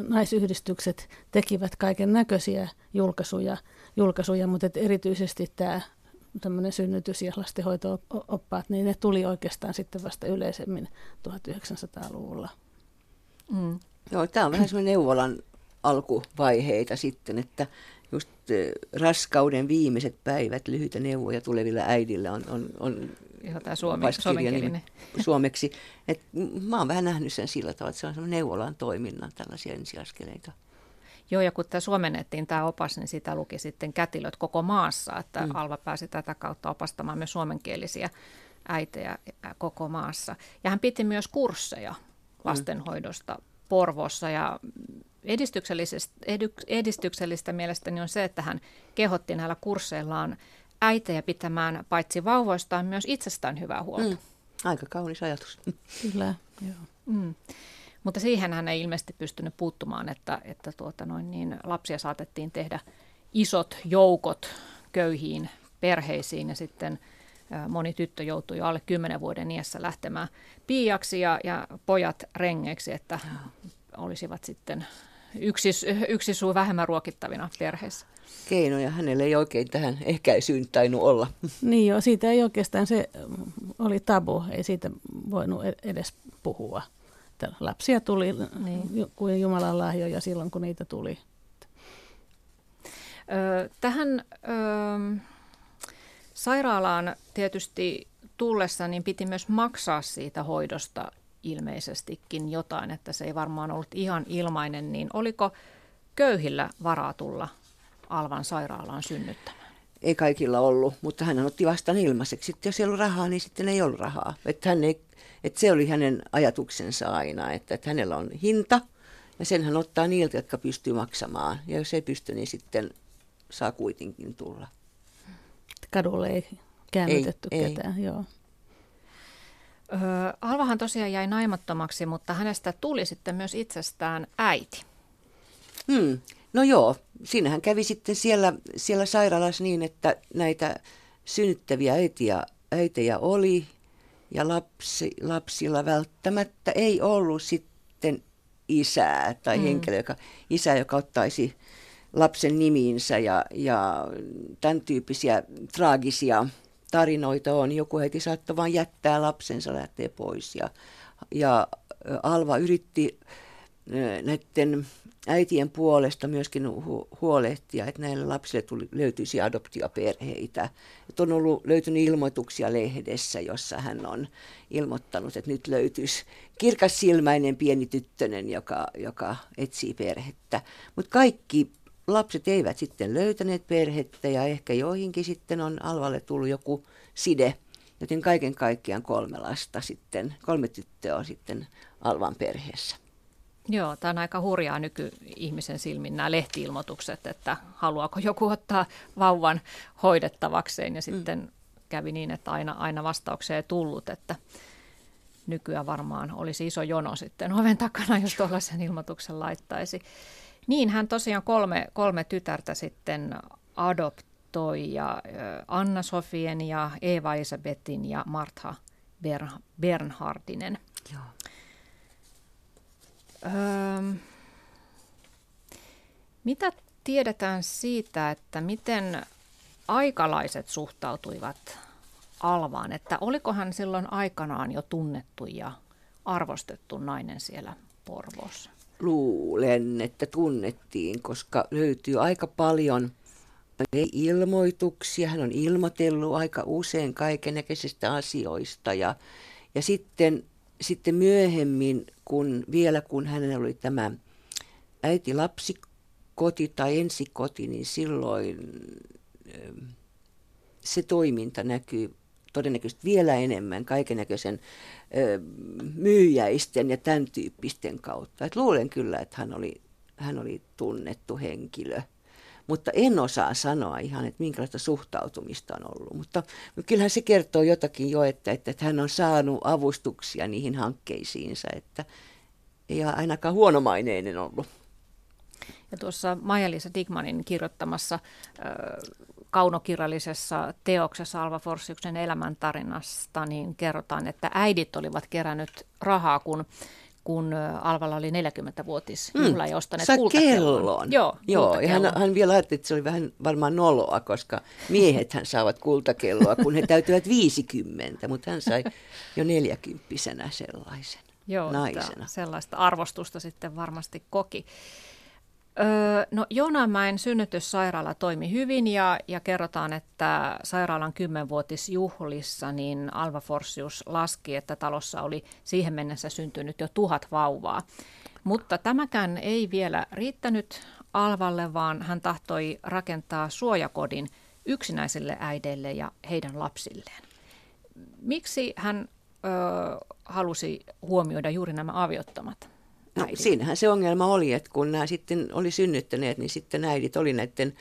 naisyhdistykset tekivät kaiken näköisiä julkaisuja, julkaisuja mutta et erityisesti tämä tämmöinen synnytys- ja lastenhoito-oppaat, niin ne tuli oikeastaan sitten vasta yleisemmin 1900-luvulla.
Mm. Joo, tämä on vähän semmoinen neuvolan alkuvaiheita sitten, että just raskauden viimeiset päivät, lyhyitä neuvoja tuleville äidille on, on, on
Joo, tämä suomi, suomenkielinen.
suomeksi. Et mä oon vähän nähnyt sen sillä tavalla, että se on neuvolan toiminnan tällaisia ensiaskeleita.
Joo, ja kun tämä suomennettiin tämä opas, niin sitä luki sitten kätilöt koko maassa, että mm. Alva pääsi tätä kautta opastamaan myös suomenkielisiä äitejä koko maassa. Ja hän piti myös kursseja lastenhoidosta Porvossa ja edistyksellistä, edistyksellistä mielestäni on se, että hän kehotti näillä kursseillaan äitejä pitämään paitsi vauvoistaan myös itsestään hyvää huolta. Mm.
Aika kaunis ajatus.
Kyllä, joo. Mm.
Mutta siihen hän ei ilmeisesti pystynyt puuttumaan, että, että tuota noin, niin lapsia saatettiin tehdä isot joukot köyhiin perheisiin ja sitten moni tyttö joutui jo alle 10 vuoden iässä lähtemään piiaksi ja, ja pojat rengeiksi, että olisivat sitten yksi, yksi suu vähemmän ruokittavina perheessä.
Keinoja hänelle ei oikein tähän ehkäisyyn tainnut olla. *laughs*
Niin joo, siitä ei oikeastaan, se oli tabu, ei siitä voinut e- edes puhua. Että lapsia tuli niin. kuin Jumalan lahjoja silloin, kun niitä tuli.
Ö, tähän ö, sairaalaan tietysti tullessa niin piti myös maksaa siitä hoidosta ilmeisestikin jotain, että se ei varmaan ollut ihan ilmainen, niin oliko köyhillä varaa tulla Alvan sairaalaan synnyttämään?
Ei kaikilla ollut, mutta hän otti vastaan ilmaiseksi. Sitten jos ei ollut rahaa, niin sitten ei ollut rahaa. Että, hän ei, että se oli hänen ajatuksensa aina, että, että hänellä on hinta ja sen hän ottaa niiltä, jotka pystyy maksamaan. Ja jos ei pysty, niin sitten saa kuitenkin tulla.
Kadulle ei käännytetty ei, ketään, ei. joo.
Öö, Alvahan tosiaan jäi naimattomaksi, mutta hänestä tuli sitten myös itsestään äiti.
Hmm. No joo, siinähän kävi sitten siellä, siellä sairaalassa niin, että näitä synnyttäviä äitiä, äitejä oli ja lapsi, lapsilla välttämättä ei ollut sitten isää tai hmm. henkilö, joka, isä, joka ottaisi lapsen nimiinsä ja, ja tämän tyyppisiä traagisia tarinoita on. Joku äiti saattoi vain jättää lapsensa, lähtee pois. Ja, ja Alva yritti näiden äitien puolesta myöskin hu- huolehtia, että näille lapsille tuli, löytyisi adoptioperheitä. Että on ollut löytynyt ilmoituksia lehdessä, jossa hän on ilmoittanut, että nyt löytyisi kirkas silmäinen pieni tyttönen, joka, joka etsii perhettä. Mutta kaikki lapset eivät sitten löytäneet perhettä ja ehkä joihinkin sitten on Alvalle tullut joku side, joten kaiken kaikkiaan kolme lasta sitten, kolme tyttöä on sitten Alvan perheessä.
Joo, tämä on aika hurjaa nykyihmisen silmin nämä lehtiilmoitukset, että haluaako joku ottaa vauvan hoidettavakseen ja sitten mm. kävi niin, että aina, aina vastauksia ei tullut, että nykyään varmaan olisi iso jono sitten oven takana, jos tuollaisen ilmoituksen laittaisi. Niin, hän tosiaan kolme, kolme tytärtä sitten adoptoi ja Anna-Sofien ja Eva Esabetin ja Martha Bernhardinen. Joo. Öö, mitä tiedetään siitä, että miten aikalaiset suhtautuivat Alvaan, että oliko hän silloin aikanaan jo tunnettu ja arvostettu nainen siellä Porvoossa?
Luulen, että tunnettiin, koska löytyy aika paljon ilmoituksia. Hän on ilmoitellut aika usein kaikennäköisistä asioista ja, ja sitten, sitten myöhemmin, kun vielä kun hänellä oli tämä äiti-lapsikoti tai ensikoti, niin silloin se toiminta näkyy todennäköisesti vielä enemmän kaikennäköisen ö, myyjäisten ja tämän tyyppisten kautta. Et luulen kyllä, että hän oli, hän oli tunnettu henkilö. Mutta en osaa sanoa ihan, että minkälaista suhtautumista on ollut. Mutta kyllähän se kertoo jotakin jo, että, että, että hän on saanut avustuksia niihin hankkeisiinsa, että ei ainakaan huonomaineinen ollut.
Ja tuossa Maija-Liisa Digmanin kirjoittamassa kaunokirjallisessa teoksessa Alva Forsiuksen elämäntarinasta niin kerrotaan, että äidit olivat kerännyt rahaa, kun kun Alvalla oli 40-vuotis mm. ja ostaneet
kultakellon. Joo, Joo ja hän, hän vielä ajatteli, että se oli vähän varmaan noloa, koska miehethän saavat kultakelloa, kun he *laughs* täytyvät 50, mutta hän sai jo 40 sellaisen Joo, naisena.
sellaista arvostusta sitten varmasti koki. Öö, no Jonamäen synnytyssairaala toimi hyvin ja, ja kerrotaan, että sairaalan kymmenvuotisjuhlissa niin Alva Forsius laski, että talossa oli siihen mennessä syntynyt jo tuhat vauvaa. Mutta tämäkään ei vielä riittänyt Alvalle, vaan hän tahtoi rakentaa suojakodin yksinäisille äideille ja heidän lapsilleen. Miksi hän ö, halusi huomioida juuri nämä aviottomat?
No, siinähän se ongelma oli, että kun nämä sitten oli synnyttäneet, niin sitten äidit oli näiden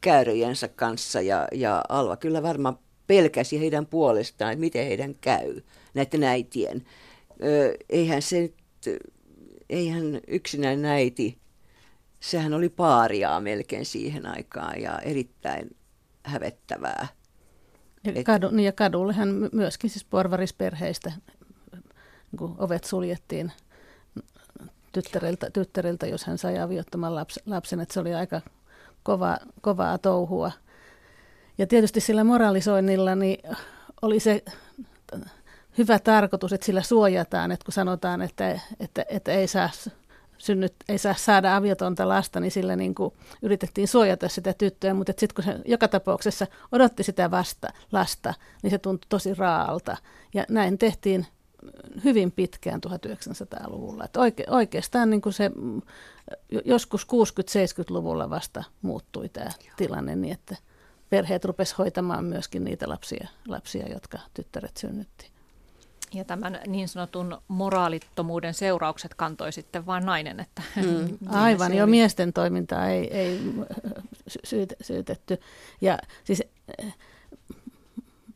käyröjensä kanssa ja, ja Alva kyllä varmaan pelkäsi heidän puolestaan, että miten heidän käy, näiden äitien. Ö, eihän se eihän yksinään äiti, sehän oli paariaa melkein siihen aikaan ja erittäin hävettävää.
Ja, kadu, niin ja kadullehan myöskin siis porvarisperheistä niin ovet suljettiin tyttäriltä, tyttäriltä, jos hän sai aviottoman laps, lapsen, että se oli aika kova, kovaa touhua. Ja tietysti sillä moralisoinnilla niin oli se hyvä tarkoitus, että sillä suojataan, että kun sanotaan, että, että, että ei, saa synnyt, ei saa saada aviotonta lasta, niin sillä niin kuin yritettiin suojata sitä tyttöä, mutta sitten kun se joka tapauksessa odotti sitä vasta, lasta, niin se tuntui tosi raalta. Ja näin tehtiin hyvin pitkään 1900-luvulla. Että oike, oikeastaan niin kuin se joskus 60-70-luvulla vasta muuttui tämä Joo. tilanne niin, että perheet rupesivat hoitamaan myöskin niitä lapsia, lapsia, jotka tyttäret synnytti.
Ja tämän niin sanotun moraalittomuuden seuraukset kantoi sitten vain nainen. Että mm. *laughs*
Aivan, jo miesten toimintaa ei, ei syytetty. Ja siis eh,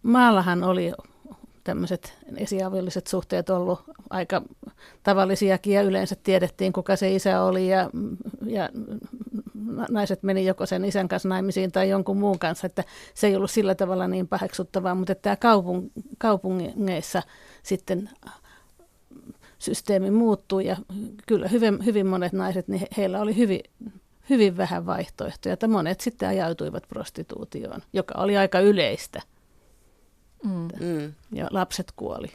maallahan oli tämmöiset esiaviolliset suhteet ollut aika tavallisiakin ja yleensä tiedettiin, kuka se isä oli ja, ja naiset meni joko sen isän kanssa naimisiin tai jonkun muun kanssa, että se ei ollut sillä tavalla niin paheksuttavaa, mutta tämä kaupung, kaupungeissa sitten systeemi muuttui ja kyllä hyvin, hyvin monet naiset, niin he, heillä oli hyvin, hyvin vähän vaihtoehtoja, että monet sitten ajautuivat prostituutioon, joka oli aika yleistä. Mm. Mm. Ja lapset kuoli.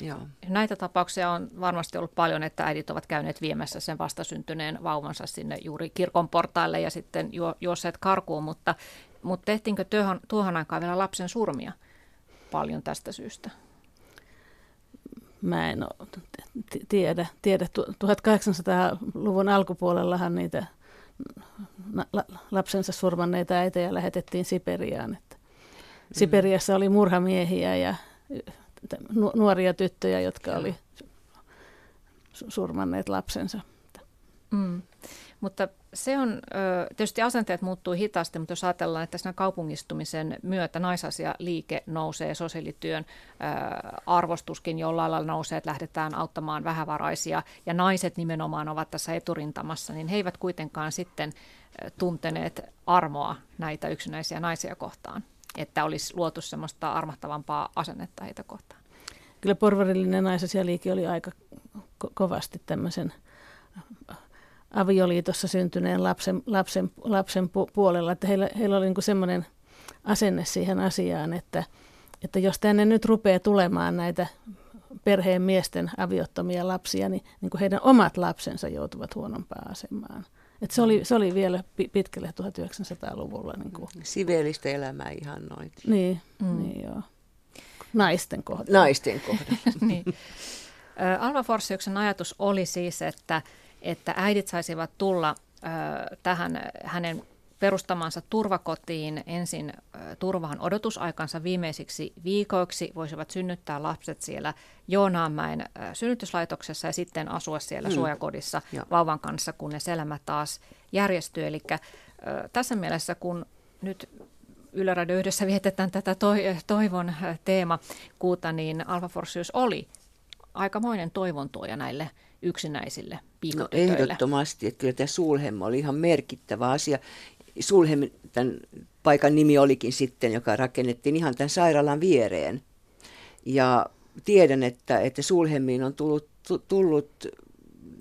Joo. Näitä tapauksia on varmasti ollut paljon, että äidit ovat käyneet viemässä sen vastasyntyneen vauvansa sinne juuri kirkon portaille ja sitten ju- juosseet karkuun, mutta, mutta tehtiinkö tuohon, tuohon aikaan vielä lapsen surmia paljon tästä syystä?
Mä en tiedä. tiedä. 1800-luvun alkupuolellahan niitä lapsensa surmanneita äitejä lähetettiin Siperiaan. Siperiassa oli murhamiehiä ja nuoria tyttöjä, jotka oli surmanneet lapsensa.
Mm. Mutta se on, tietysti asenteet muuttuu hitaasti, mutta jos ajatellaan, että siinä kaupungistumisen myötä naisasialiike nousee, sosiaalityön arvostuskin jollain lailla nousee, että lähdetään auttamaan vähävaraisia, ja naiset nimenomaan ovat tässä eturintamassa, niin he eivät kuitenkaan sitten tunteneet armoa näitä yksinäisiä naisia kohtaan että olisi luotu semmoista armahtavampaa asennetta heitä kohtaan.
Kyllä porvarillinen naisasialiike oli aika ko- kovasti tämmöisen avioliitossa syntyneen lapsen, lapsen, lapsen puolella, että heillä, heillä oli niin semmoinen asenne siihen asiaan, että, että jos tänne nyt rupeaa tulemaan näitä perheen miesten aviottomia lapsia, niin, niin kuin heidän omat lapsensa joutuvat huonompaan asemaan. Et se, oli, se oli vielä pitkälle 1900-luvulla. Niin kuin.
Siveellistä elämää ihan noin.
Niin, mm. niin joo. Naisten kohdalla.
Naisten kohdalla. *laughs* niin.
Alva Forsiuksen ajatus oli siis, että, että äidit saisivat tulla tähän hänen perustamansa turvakotiin ensin turvahan odotusaikansa viimeisiksi viikoiksi, voisivat synnyttää lapset siellä Joonaamäen synnytyslaitoksessa ja sitten asua siellä mm. suojakodissa ja. vauvan kanssa, kunnes elämä taas järjestyy. Eli tässä mielessä, kun nyt Yle Radio yhdessä vietetään tätä toivon teemakuuta, niin Alfa Forsius oli aikamoinen toivon tuoja näille yksinäisille piikotytöille.
No ehdottomasti, että kyllä tämä Sulhem oli ihan merkittävä asia. Sulhem, tämän paikan nimi olikin sitten, joka rakennettiin ihan tämän sairaalan viereen. Ja tiedän, että, että Sulhemiin on tullut, tullut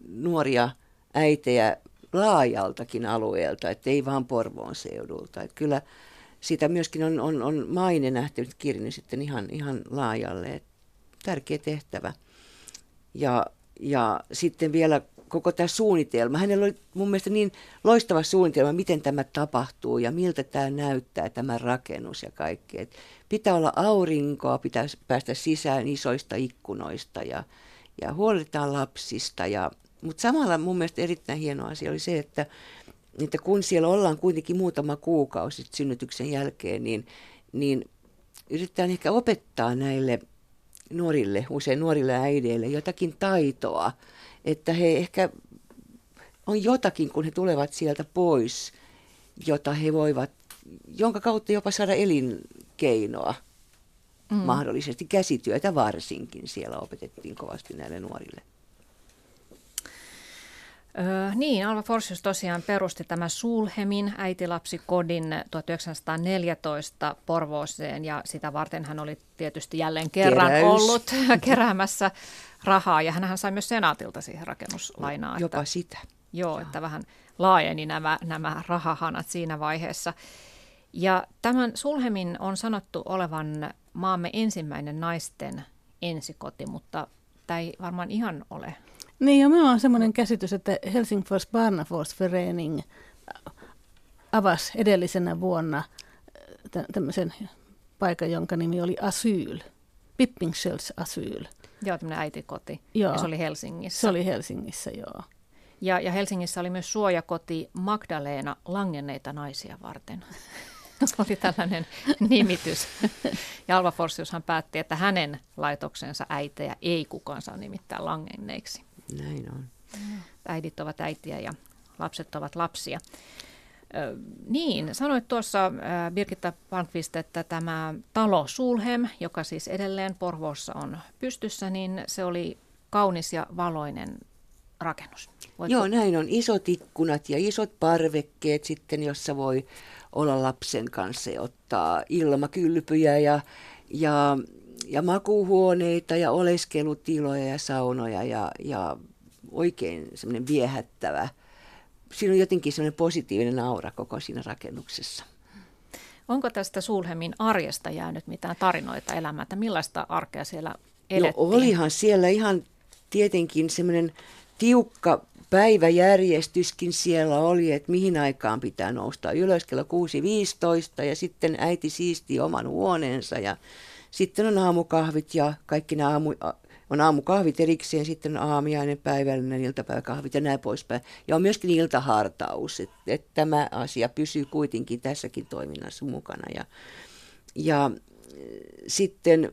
nuoria äitejä laajaltakin alueelta, että ei vaan Porvoon seudulta. Että kyllä sitä myöskin on, on, on maine nähty kirni sitten ihan, ihan laajalle. Että tärkeä tehtävä. Ja, ja sitten vielä koko tämä suunnitelma. Hänellä oli mun mielestä niin loistava suunnitelma, miten tämä tapahtuu ja miltä tämä näyttää, tämä rakennus ja kaikki. Et pitää olla aurinkoa, pitää päästä sisään isoista ikkunoista ja, ja huolehditaan lapsista. Ja, mutta samalla mun mielestä erittäin hieno asia oli se, että, että kun siellä ollaan kuitenkin muutama kuukausi synnytyksen jälkeen, niin, niin yritetään ehkä opettaa näille nuorille, usein nuorille äideille jotakin taitoa, että he ehkä on jotakin, kun he tulevat sieltä pois, jota he voivat, jonka kautta jopa saada elinkeinoa mm. mahdollisesti, käsityötä varsinkin siellä opetettiin kovasti näille nuorille.
Öö, niin, Alva Forsius tosiaan perusti tämä Sulhemin äitilapsikodin 1914 Porvooseen ja sitä varten hän oli tietysti jälleen kerran Keräys. ollut *laughs* keräämässä rahaa ja hän sai myös senaatilta siihen rakennuslainaa.
Jopa että, sitä.
Joo, joo, että vähän laajeni nämä, nämä rahahanat siinä vaiheessa. Ja tämän Sulhemin on sanottu olevan maamme ensimmäinen naisten ensikoti, mutta tämä ei varmaan ihan ole
niin ja minulla on semmoinen käsitys, että Helsingfors Barnafors-Förening avasi edellisenä vuonna äh, tämmöisen paikan, jonka nimi oli Asyl. Pippingschels Asyl.
Joo, tämmöinen äitikoti. Joo. Ja se oli Helsingissä.
Se oli Helsingissä, joo.
Ja, ja Helsingissä oli myös suojakoti Magdalena langenneita naisia varten. *laughs* oli tällainen nimitys. Ja Alva Forsiushan päätti, että hänen laitoksensa äitejä ei kukaan saa nimittää langenneiksi.
Näin on.
Äidit ovat äitiä ja lapset ovat lapsia. Ö, niin, sanoit tuossa Birgitta Palmqvist, että tämä talo Sulhem, joka siis edelleen Porvoossa on pystyssä, niin se oli kaunis ja valoinen rakennus.
Voitko? Joo, näin on. Isot ikkunat ja isot parvekkeet sitten, jossa voi olla lapsen kanssa ja ottaa ilmakylpyjä ja, ja ja makuuhuoneita ja oleskelutiloja ja saunoja ja, ja oikein semmoinen viehättävä. Siinä on jotenkin semmoinen positiivinen aura koko siinä rakennuksessa.
Onko tästä Sulhemin arjesta jäänyt mitään tarinoita elämää, että millaista arkea siellä elettiin?
No olihan siellä ihan tietenkin semmoinen tiukka päiväjärjestyskin siellä oli, että mihin aikaan pitää nousta ylös kello 6.15 ja sitten äiti siisti oman huoneensa ja sitten on aamukahvit ja kaikki nämä aamu, on aamukahvit erikseen, sitten on aamiainen, päivällinen, iltapäiväkahvit ja näin poispäin. Ja on myöskin iltahartaus, että, että tämä asia pysyy kuitenkin tässäkin toiminnassa mukana. Ja, ja sitten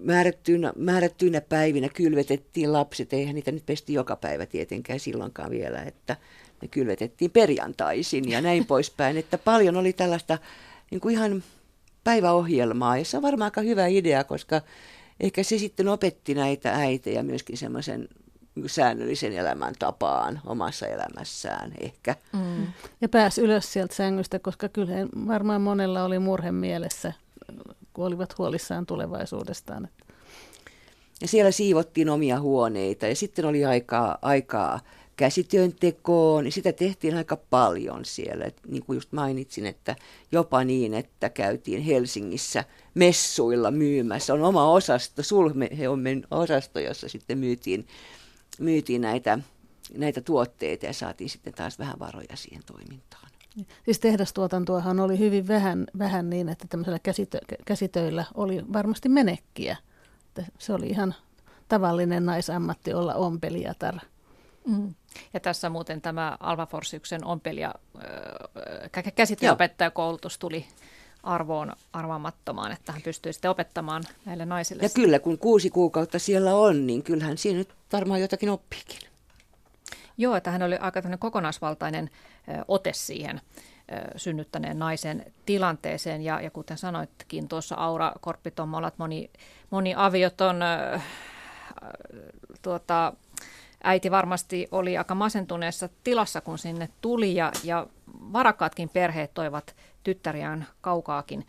määrättyinä, määrättyinä päivinä kylvetettiin lapset, eihän niitä nyt pesti joka päivä tietenkään silloinkaan vielä, että ne kylvetettiin perjantaisin ja näin poispäin, että paljon oli tällaista niin kuin ihan päiväohjelmaa. Ja se on varmaan aika hyvä idea, koska ehkä se sitten opetti näitä äitejä myöskin semmoisen säännöllisen elämän tapaan omassa elämässään ehkä. Mm.
Ja pääsi ylös sieltä sängystä, koska kyllä varmaan monella oli murhe mielessä, kun olivat huolissaan tulevaisuudestaan.
Ja siellä siivottiin omia huoneita ja sitten oli aikaa, aikaa käsityön tekoon, niin sitä tehtiin aika paljon siellä. Et niin kuin just mainitsin, että jopa niin, että käytiin Helsingissä messuilla myymässä. On oma osasto, Sulheomen osasto, jossa sitten myytiin, myytiin näitä, näitä tuotteita ja saatiin sitten taas vähän varoja siihen toimintaan.
Siis tehdastuotantoahan oli hyvin vähän, vähän niin, että tämmöisellä käsitö, käsitöillä oli varmasti menekkiä. Se oli ihan tavallinen naisammatti olla ompelijatar.
Mm. Ja tässä muuten tämä Alva Forsyksen ompelija, äh, käsityöopettajakoulutus tuli arvoon arvaamattomaan, että hän pystyy sitten opettamaan näille naisille.
Ja kyllä, kun kuusi kuukautta siellä on, niin kyllähän siinä nyt varmaan jotakin oppiikin.
Joo, että hän oli aika kokonaisvaltainen ote siihen synnyttäneen naisen tilanteeseen. Ja, ja kuten sanoitkin tuossa Aura Korppitommolat, moni, moni avioton äh, tuota, äiti varmasti oli aika masentuneessa tilassa, kun sinne tuli ja, ja varakkaatkin perheet toivat tyttäriään kaukaakin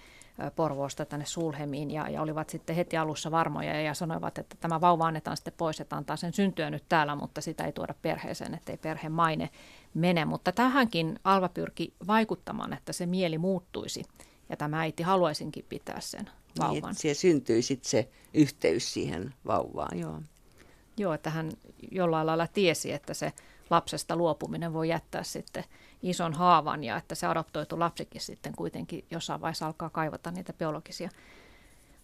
Porvoosta tänne Sulhemiin ja, ja olivat sitten heti alussa varmoja ja sanoivat, että tämä vauva annetaan sitten pois, että antaa sen syntyä nyt täällä, mutta sitä ei tuoda perheeseen, ettei perheen maine mene. Mutta tähänkin Alva pyrki vaikuttamaan, että se mieli muuttuisi ja tämä äiti haluaisinkin pitää sen vauvan.
Niin, että syntyi sitten se yhteys siihen vauvaan, joo.
Joo, että hän jollain lailla tiesi, että se lapsesta luopuminen voi jättää sitten ison haavan ja että se adoptoitu lapsikin sitten kuitenkin jossain vaiheessa alkaa kaivata niitä biologisia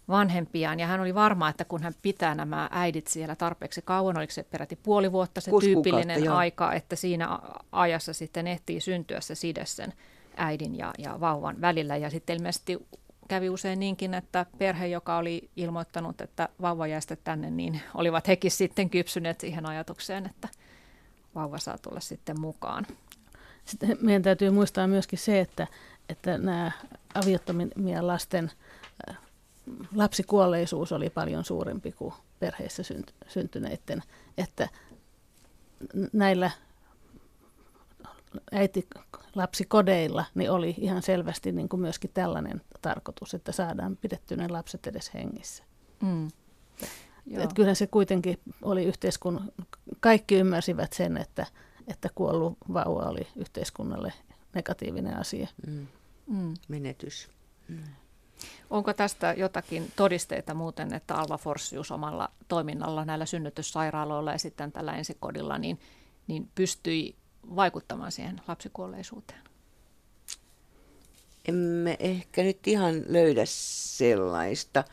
vanhempiaan. Ja hän oli varma, että kun hän pitää nämä äidit siellä tarpeeksi kauan, oliko se peräti puoli vuotta se Kuusi tyypillinen aika, että siinä ajassa sitten ehtii syntyä se side sen äidin ja, ja vauvan välillä. Ja sitten ilmeisesti kävi usein niinkin, että perhe, joka oli ilmoittanut, että vauva jää tänne, niin olivat hekin sitten kypsyneet siihen ajatukseen, että vauva saa tulla sitten mukaan.
Sitten meidän täytyy muistaa myöskin se, että, että nämä aviottomien lasten äh, lapsikuolleisuus oli paljon suurempi kuin perheessä syntyneiden, että näillä äiti lapsikodeilla niin oli ihan selvästi niin kuin myöskin tällainen tarkoitus, että saadaan pidetty ne lapset edes hengissä. Mm. Et kyllähän se kuitenkin oli yhteiskunnan, kaikki ymmärsivät sen, että, että kuollut vauva oli yhteiskunnalle negatiivinen asia. Mm.
Mm. Menetys. Mm.
Onko tästä jotakin todisteita muuten, että Alva Forsius omalla toiminnalla näillä synnytyssairaaloilla ja sitten tällä ensikodilla niin, niin pystyi vaikuttamaan siihen lapsikuolleisuuteen?
Emme ehkä nyt ihan löydä sellaista.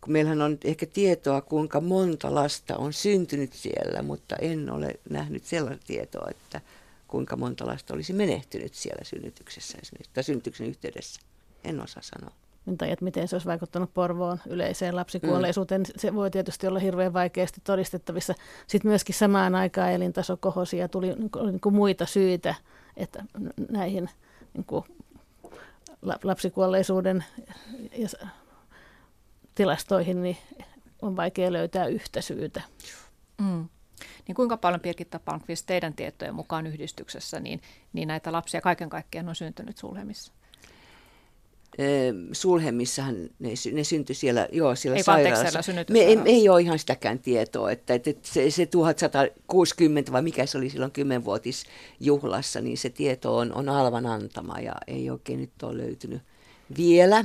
Kun meillähän on ehkä tietoa, kuinka monta lasta on syntynyt siellä, mutta en ole nähnyt sellaista tietoa, että kuinka monta lasta olisi menehtynyt siellä synnytyksessä tai synnytyksen yhteydessä. En osaa sanoa.
Tai että miten se olisi vaikuttanut Porvoon yleiseen lapsikuolleisuuteen. Mm. Se voi tietysti olla hirveän vaikeasti todistettavissa. Sitten myöskin samaan aikaan elintaso kohosi ja tuli niin kuin, niin kuin muita syitä, että näihin niin kuin lapsikuolleisuuden ja tilastoihin niin on vaikea löytää yhtä syytä.
Mm. Niin kuinka paljon Birgitta Palmqvist teidän tietojen mukaan yhdistyksessä, niin, niin näitä lapsia kaiken kaikkiaan on syntynyt Sulhemissa?
Sulhemissahan ne, ne syntyi siellä, joo, siellä
ei
sairaalassa. Me ei, ei ole ihan sitäkään tietoa, että, että se, se 1160 vai mikä se oli silloin kymmenvuotisjuhlassa, niin se tieto on, on Alvan antama ja ei oikein nyt ole löytynyt vielä.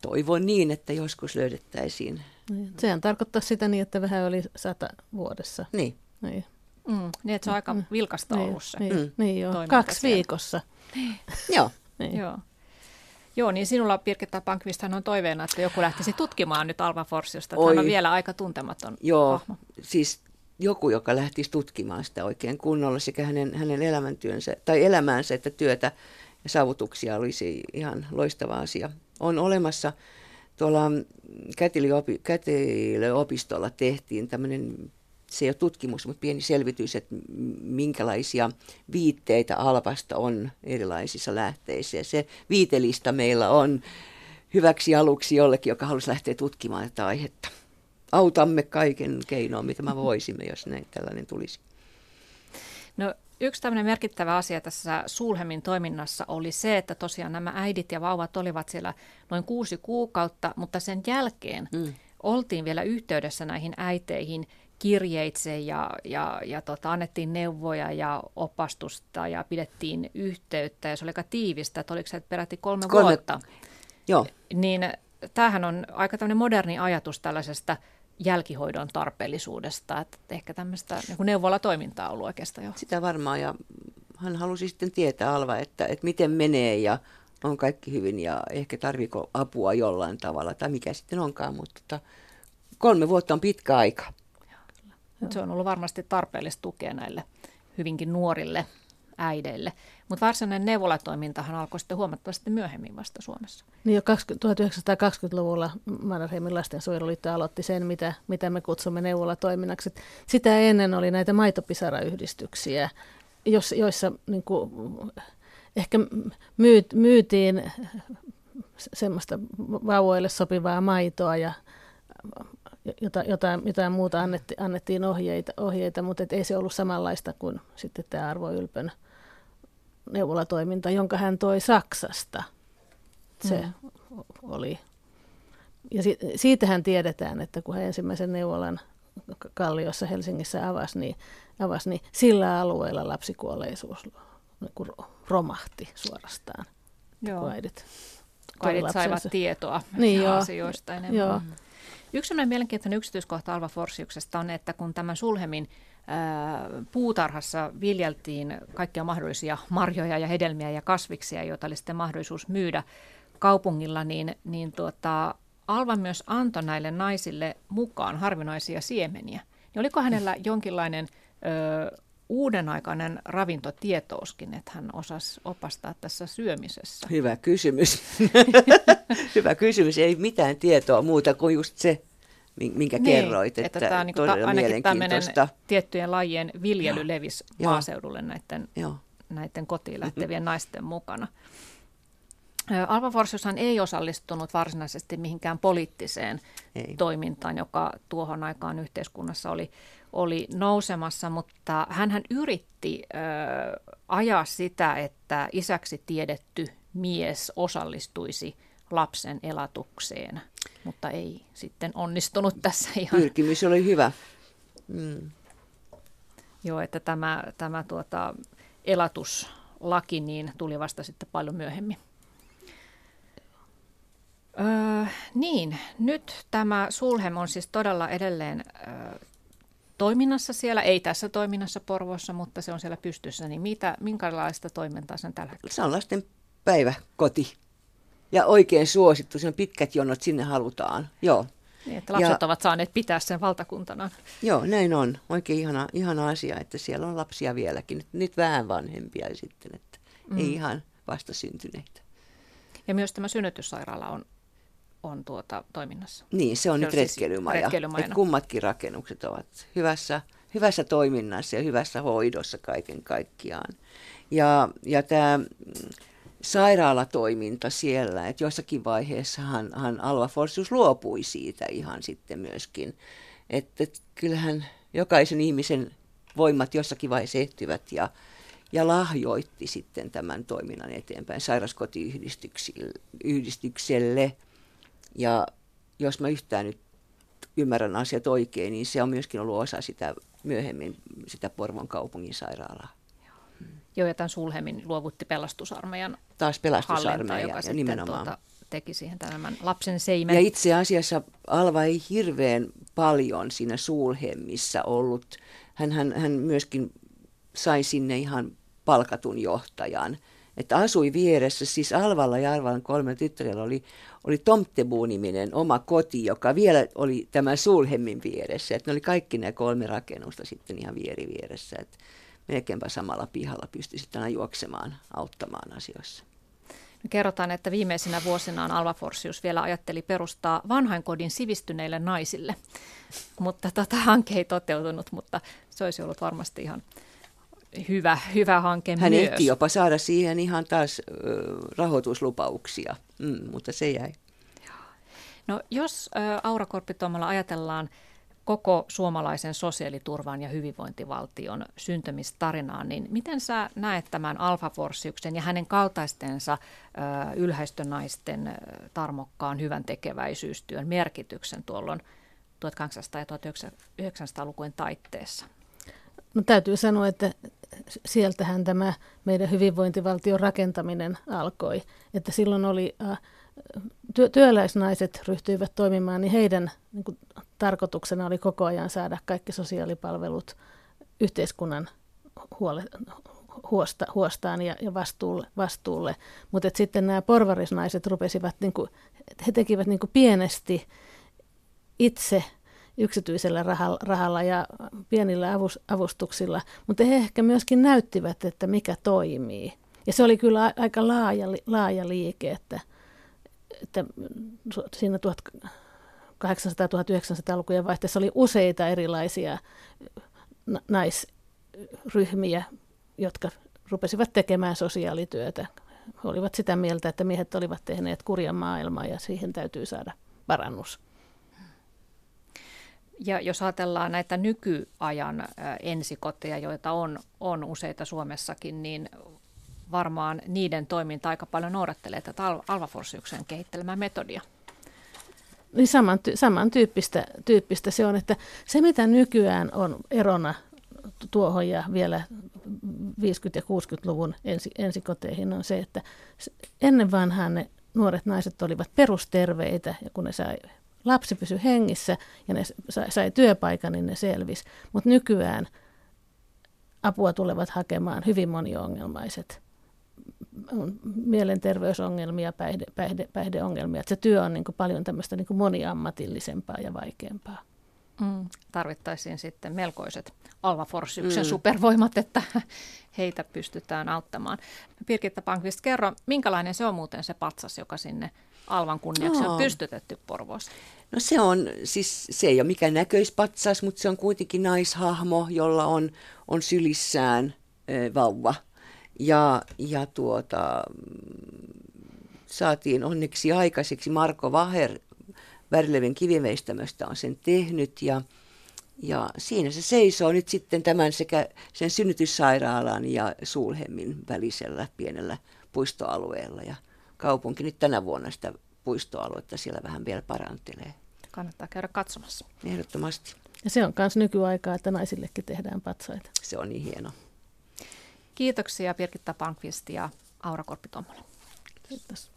Toivon niin, että joskus löydettäisiin.
Niin, sehän tarkoittaa sitä niin, että vähän oli sata vuodessa.
Niin. niin.
Mm, niin, että se on aika mm. vilkasta
niin,
ollut se.
Niin, mm. niin joo. Kaksi siellä. viikossa.
Joo.
niin. Joo. Joo, niin sinulla Pirketta Pankvisthan on toiveena, että joku lähtisi tutkimaan nyt Alva Forsiosta. Tämä on vielä aika tuntematon
Joo,
hahmo.
siis joku, joka lähtisi tutkimaan sitä oikein kunnolla sekä hänen, hänen elämäntyönsä tai elämäänsä että työtä ja saavutuksia olisi ihan loistava asia. On olemassa tuolla Kätilöopistolla tehtiin tämmöinen se ei ole tutkimus, mutta pieni selvitys, että minkälaisia viitteitä alpasta on erilaisissa lähteissä. Ja se viitelista meillä on hyväksi aluksi jollekin, joka haluaisi lähteä tutkimaan tätä aihetta. Autamme kaiken keinoin, mitä me voisimme, jos näin tällainen tulisi.
No Yksi tämmöinen merkittävä asia tässä Sulhemin toiminnassa oli se, että tosiaan nämä äidit ja vauvat olivat siellä noin kuusi kuukautta, mutta sen jälkeen mm. oltiin vielä yhteydessä näihin äiteihin kirjeitse ja, ja, ja tota, annettiin neuvoja ja opastusta ja pidettiin yhteyttä ja se oli aika tiivistä, että oliko se peräti kolme, kolme vuotta.
Joo.
Niin tämähän on aika tämmöinen moderni ajatus tällaisesta jälkihoidon tarpeellisuudesta, että ehkä tämmöistä niin neuvolatoimintaa on ollut oikeastaan jo.
Sitä varmaan ja hän halusi sitten tietää Alva, että, että miten menee ja on kaikki hyvin ja ehkä tarviko apua jollain tavalla tai mikä sitten onkaan, mutta tota, kolme vuotta on pitkä aika.
Se on ollut varmasti tarpeellista tukea näille hyvinkin nuorille äideille. Mutta varsinainen neuvolatoimintahan alkoi sitten huomattavasti myöhemmin vasta Suomessa.
Niin jo 1920-luvulla Mannerheimin lastensuojeluliitto aloitti sen, mitä, mitä me kutsumme neuvolatoiminnaksi. Sitä ennen oli näitä maitopisarayhdistyksiä, joissa niin kuin, ehkä myyt, myytiin semmoista vauvoille sopivaa maitoa ja jota, jotain, jotain muuta annetti, annettiin ohjeita, ohjeita mutta ei se ollut samanlaista kuin sitten tämä Arvo Ylpön neuvolatoiminta, jonka hän toi Saksasta. Se mm. oli. Ja si, siitähän tiedetään, että kun hän ensimmäisen neuvolan Kalliossa Helsingissä avasi, niin, avasi, niin sillä alueella lapsikuolleisuus niin romahti suorastaan.
Joo. Kun äidit, kun äidit saivat tietoa niin joo, asioista enemmän. Joo. Yksi mielenkiintoinen yksityiskohta Alva Forsiuksesta on, että kun tämän Sulhemin puutarhassa viljeltiin kaikkia mahdollisia marjoja ja hedelmiä ja kasviksia, joita oli sitten mahdollisuus myydä kaupungilla, niin, niin tuota, Alva myös antoi näille naisille mukaan harvinaisia siemeniä. Niin oliko hänellä jonkinlainen ö, uudenaikainen ravintotietouskin, että hän osasi opastaa tässä syömisessä?
Hyvä kysymys. *laughs* Hyvä kysymys. Ei mitään tietoa muuta kuin just se, minkä niin, kerroit. Että, että tämä on niin kuin ainakin tämmöinen
tiettyjen lajien viljely Joo. levisi Joo. maaseudulle näiden, Joo. näiden kotiin lähtevien naisten mukana. Alva Forsiushan ei osallistunut varsinaisesti mihinkään poliittiseen ei. toimintaan, joka tuohon aikaan yhteiskunnassa oli, oli nousemassa, mutta hän yritti ö, ajaa sitä, että isäksi tiedetty mies osallistuisi lapsen elatukseen, mutta ei sitten onnistunut tässä ihan.
Pyrkimys oli hyvä. Mm.
Joo, että tämä, tämä tuota, elatuslaki niin tuli vasta sitten paljon myöhemmin. Öö, niin, nyt tämä Sulhem on siis todella edelleen öö, toiminnassa siellä, ei tässä toiminnassa Porvossa, mutta se on siellä pystyssä, niin mitä, minkälaista toimintaa sen tällä hetkellä?
Se on lasten päiväkoti ja oikein suosittu, siinä on pitkät jonot, sinne halutaan, joo.
Niin, että lapset ja, ovat saaneet pitää sen valtakuntana.
Joo, näin on. Oikein ihana, ihana asia, että siellä on lapsia vieläkin. Nyt, nyt vähän vanhempia sitten, että mm. ei ihan vasta syntyneitä.
Ja myös tämä synnytyssairaala on on tuota toiminnassa.
Niin, se on se nyt siis retkeilymaja. Että kummatkin rakennukset ovat hyvässä, hyvässä toiminnassa ja hyvässä hoidossa kaiken kaikkiaan. Ja, ja tämä sairaalatoiminta siellä, että jossakin vaiheessa hän, hän Alva Forsius luopui siitä ihan sitten myöskin. Että et kyllähän jokaisen ihmisen voimat jossakin vaiheessa ehtyvät ja, ja lahjoitti sitten tämän toiminnan eteenpäin sairaskotiyhdistykselle – ja jos mä yhtään nyt ymmärrän asiat oikein, niin se on myöskin ollut osa sitä myöhemmin sitä Porvon kaupungin sairaalaa.
Joo, ja tämän Sulhemin luovutti pelastusarmeijan
Taas pelastusarmeija, joka
ja
nimenomaan. Tuota,
teki siihen tämän lapsen seimen.
Ja itse asiassa Alva ei hirveän paljon siinä Sulhemissa ollut. Hän, hän, hän myöskin sai sinne ihan palkatun johtajan. Että asui vieressä, siis Alvalla ja Alvan kolme tyttärellä oli oli Tomtebu-niminen oma koti, joka vielä oli tämän Sulhemmin vieressä. Että ne oli kaikki nämä kolme rakennusta sitten ihan vieri vieressä. Että melkeinpä samalla pihalla pystyi sitten aina juoksemaan, auttamaan asioissa.
Kerrotaan, että viimeisinä vuosinaan Alva Forsius vielä ajatteli perustaa vanhainkodin sivistyneille naisille. Mutta tota, hanke ei toteutunut, mutta se olisi ollut varmasti ihan hyvä, hyvä hanke
Hän
myös.
ehti jopa saada siihen ihan taas ö, rahoituslupauksia, mm, mutta se jäi.
No jos ö, Aura Korpituomalla ajatellaan koko suomalaisen sosiaaliturvan ja hyvinvointivaltion syntymistarinaa, niin miten sä näet tämän Alfa-Forsiuksen ja hänen kaltaistensa ö, ylhäistönaisten tarmokkaan hyvän tekeväisyystyön merkityksen tuolloin 1800- ja 1900-lukujen taitteessa?
No täytyy sanoa, että sieltähän tämä meidän hyvinvointivaltion rakentaminen alkoi. Että silloin oli äh, työ, työläisnaiset ryhtyivät toimimaan, niin heidän niin kuin, tarkoituksena oli koko ajan saada kaikki sosiaalipalvelut yhteiskunnan huole, huosta, huostaan ja, ja vastuulle. vastuulle. Mutta sitten nämä porvarisnaiset rupesivat, niin kuin, he tekivät niin kuin pienesti itse yksityisellä rahalla, rahalla ja pienillä avustuksilla, mutta he ehkä myöskin näyttivät, että mikä toimii. Ja se oli kyllä aika laaja, laaja liike, että, että siinä 1800-1900-lukujen vaihteessa oli useita erilaisia naisryhmiä, jotka rupesivat tekemään sosiaalityötä. He olivat sitä mieltä, että miehet olivat tehneet kurjan maailmaa ja siihen täytyy saada parannus.
Ja jos ajatellaan näitä nykyajan ensikoteja, joita on, on useita Suomessakin, niin varmaan niiden toiminta aika paljon noudattelee tätä Alva Forsiuksen kehittelemää metodia.
Niin saman, samantyyppistä tyyppistä se on, että se mitä nykyään on erona tuohon ja vielä 50- ja 60-luvun ensi, ensikoteihin on se, että ennen vanhaan ne nuoret naiset olivat perusterveitä ja kun ne sai lapsi pysyi hengissä ja ne sai, sai työpaikan, niin ne selvisi. Mutta nykyään apua tulevat hakemaan hyvin moniongelmaiset mielenterveysongelmia, päihde, päihde, päihdeongelmia. Että se työ on niin kuin paljon tämmöistä niin kuin moniammatillisempaa ja vaikeampaa.
Mm. Tarvittaisiin sitten melkoiset Alva Forsyksen mm. supervoimat, että heitä pystytään auttamaan. Pirkitta Pankvist, kerro, minkälainen se on muuten se patsas, joka sinne Alvan kunniaksi no. on pystytetty Porvoossa?
No se on, siis se ei ole mikään näköispatsas, mutta se on kuitenkin naishahmo, jolla on, on sylissään ö, vauva. Ja, ja tuota, saatiin onneksi aikaiseksi Marko Vaher Värileven kiviveistämöstä on sen tehnyt ja, ja siinä se seisoo nyt sitten tämän sekä sen synnytyssairaalan ja Sulhemmin välisellä pienellä puistoalueella ja kaupunki nyt tänä vuonna sitä puistoaluetta siellä vähän vielä parantelee.
Kannattaa käydä katsomassa.
Ehdottomasti.
Ja se on myös nykyaikaa, että naisillekin tehdään patsaita.
Se on niin hieno.
Kiitoksia Birgitta Pankvist ja Aura Korpitomola.
Kiitos.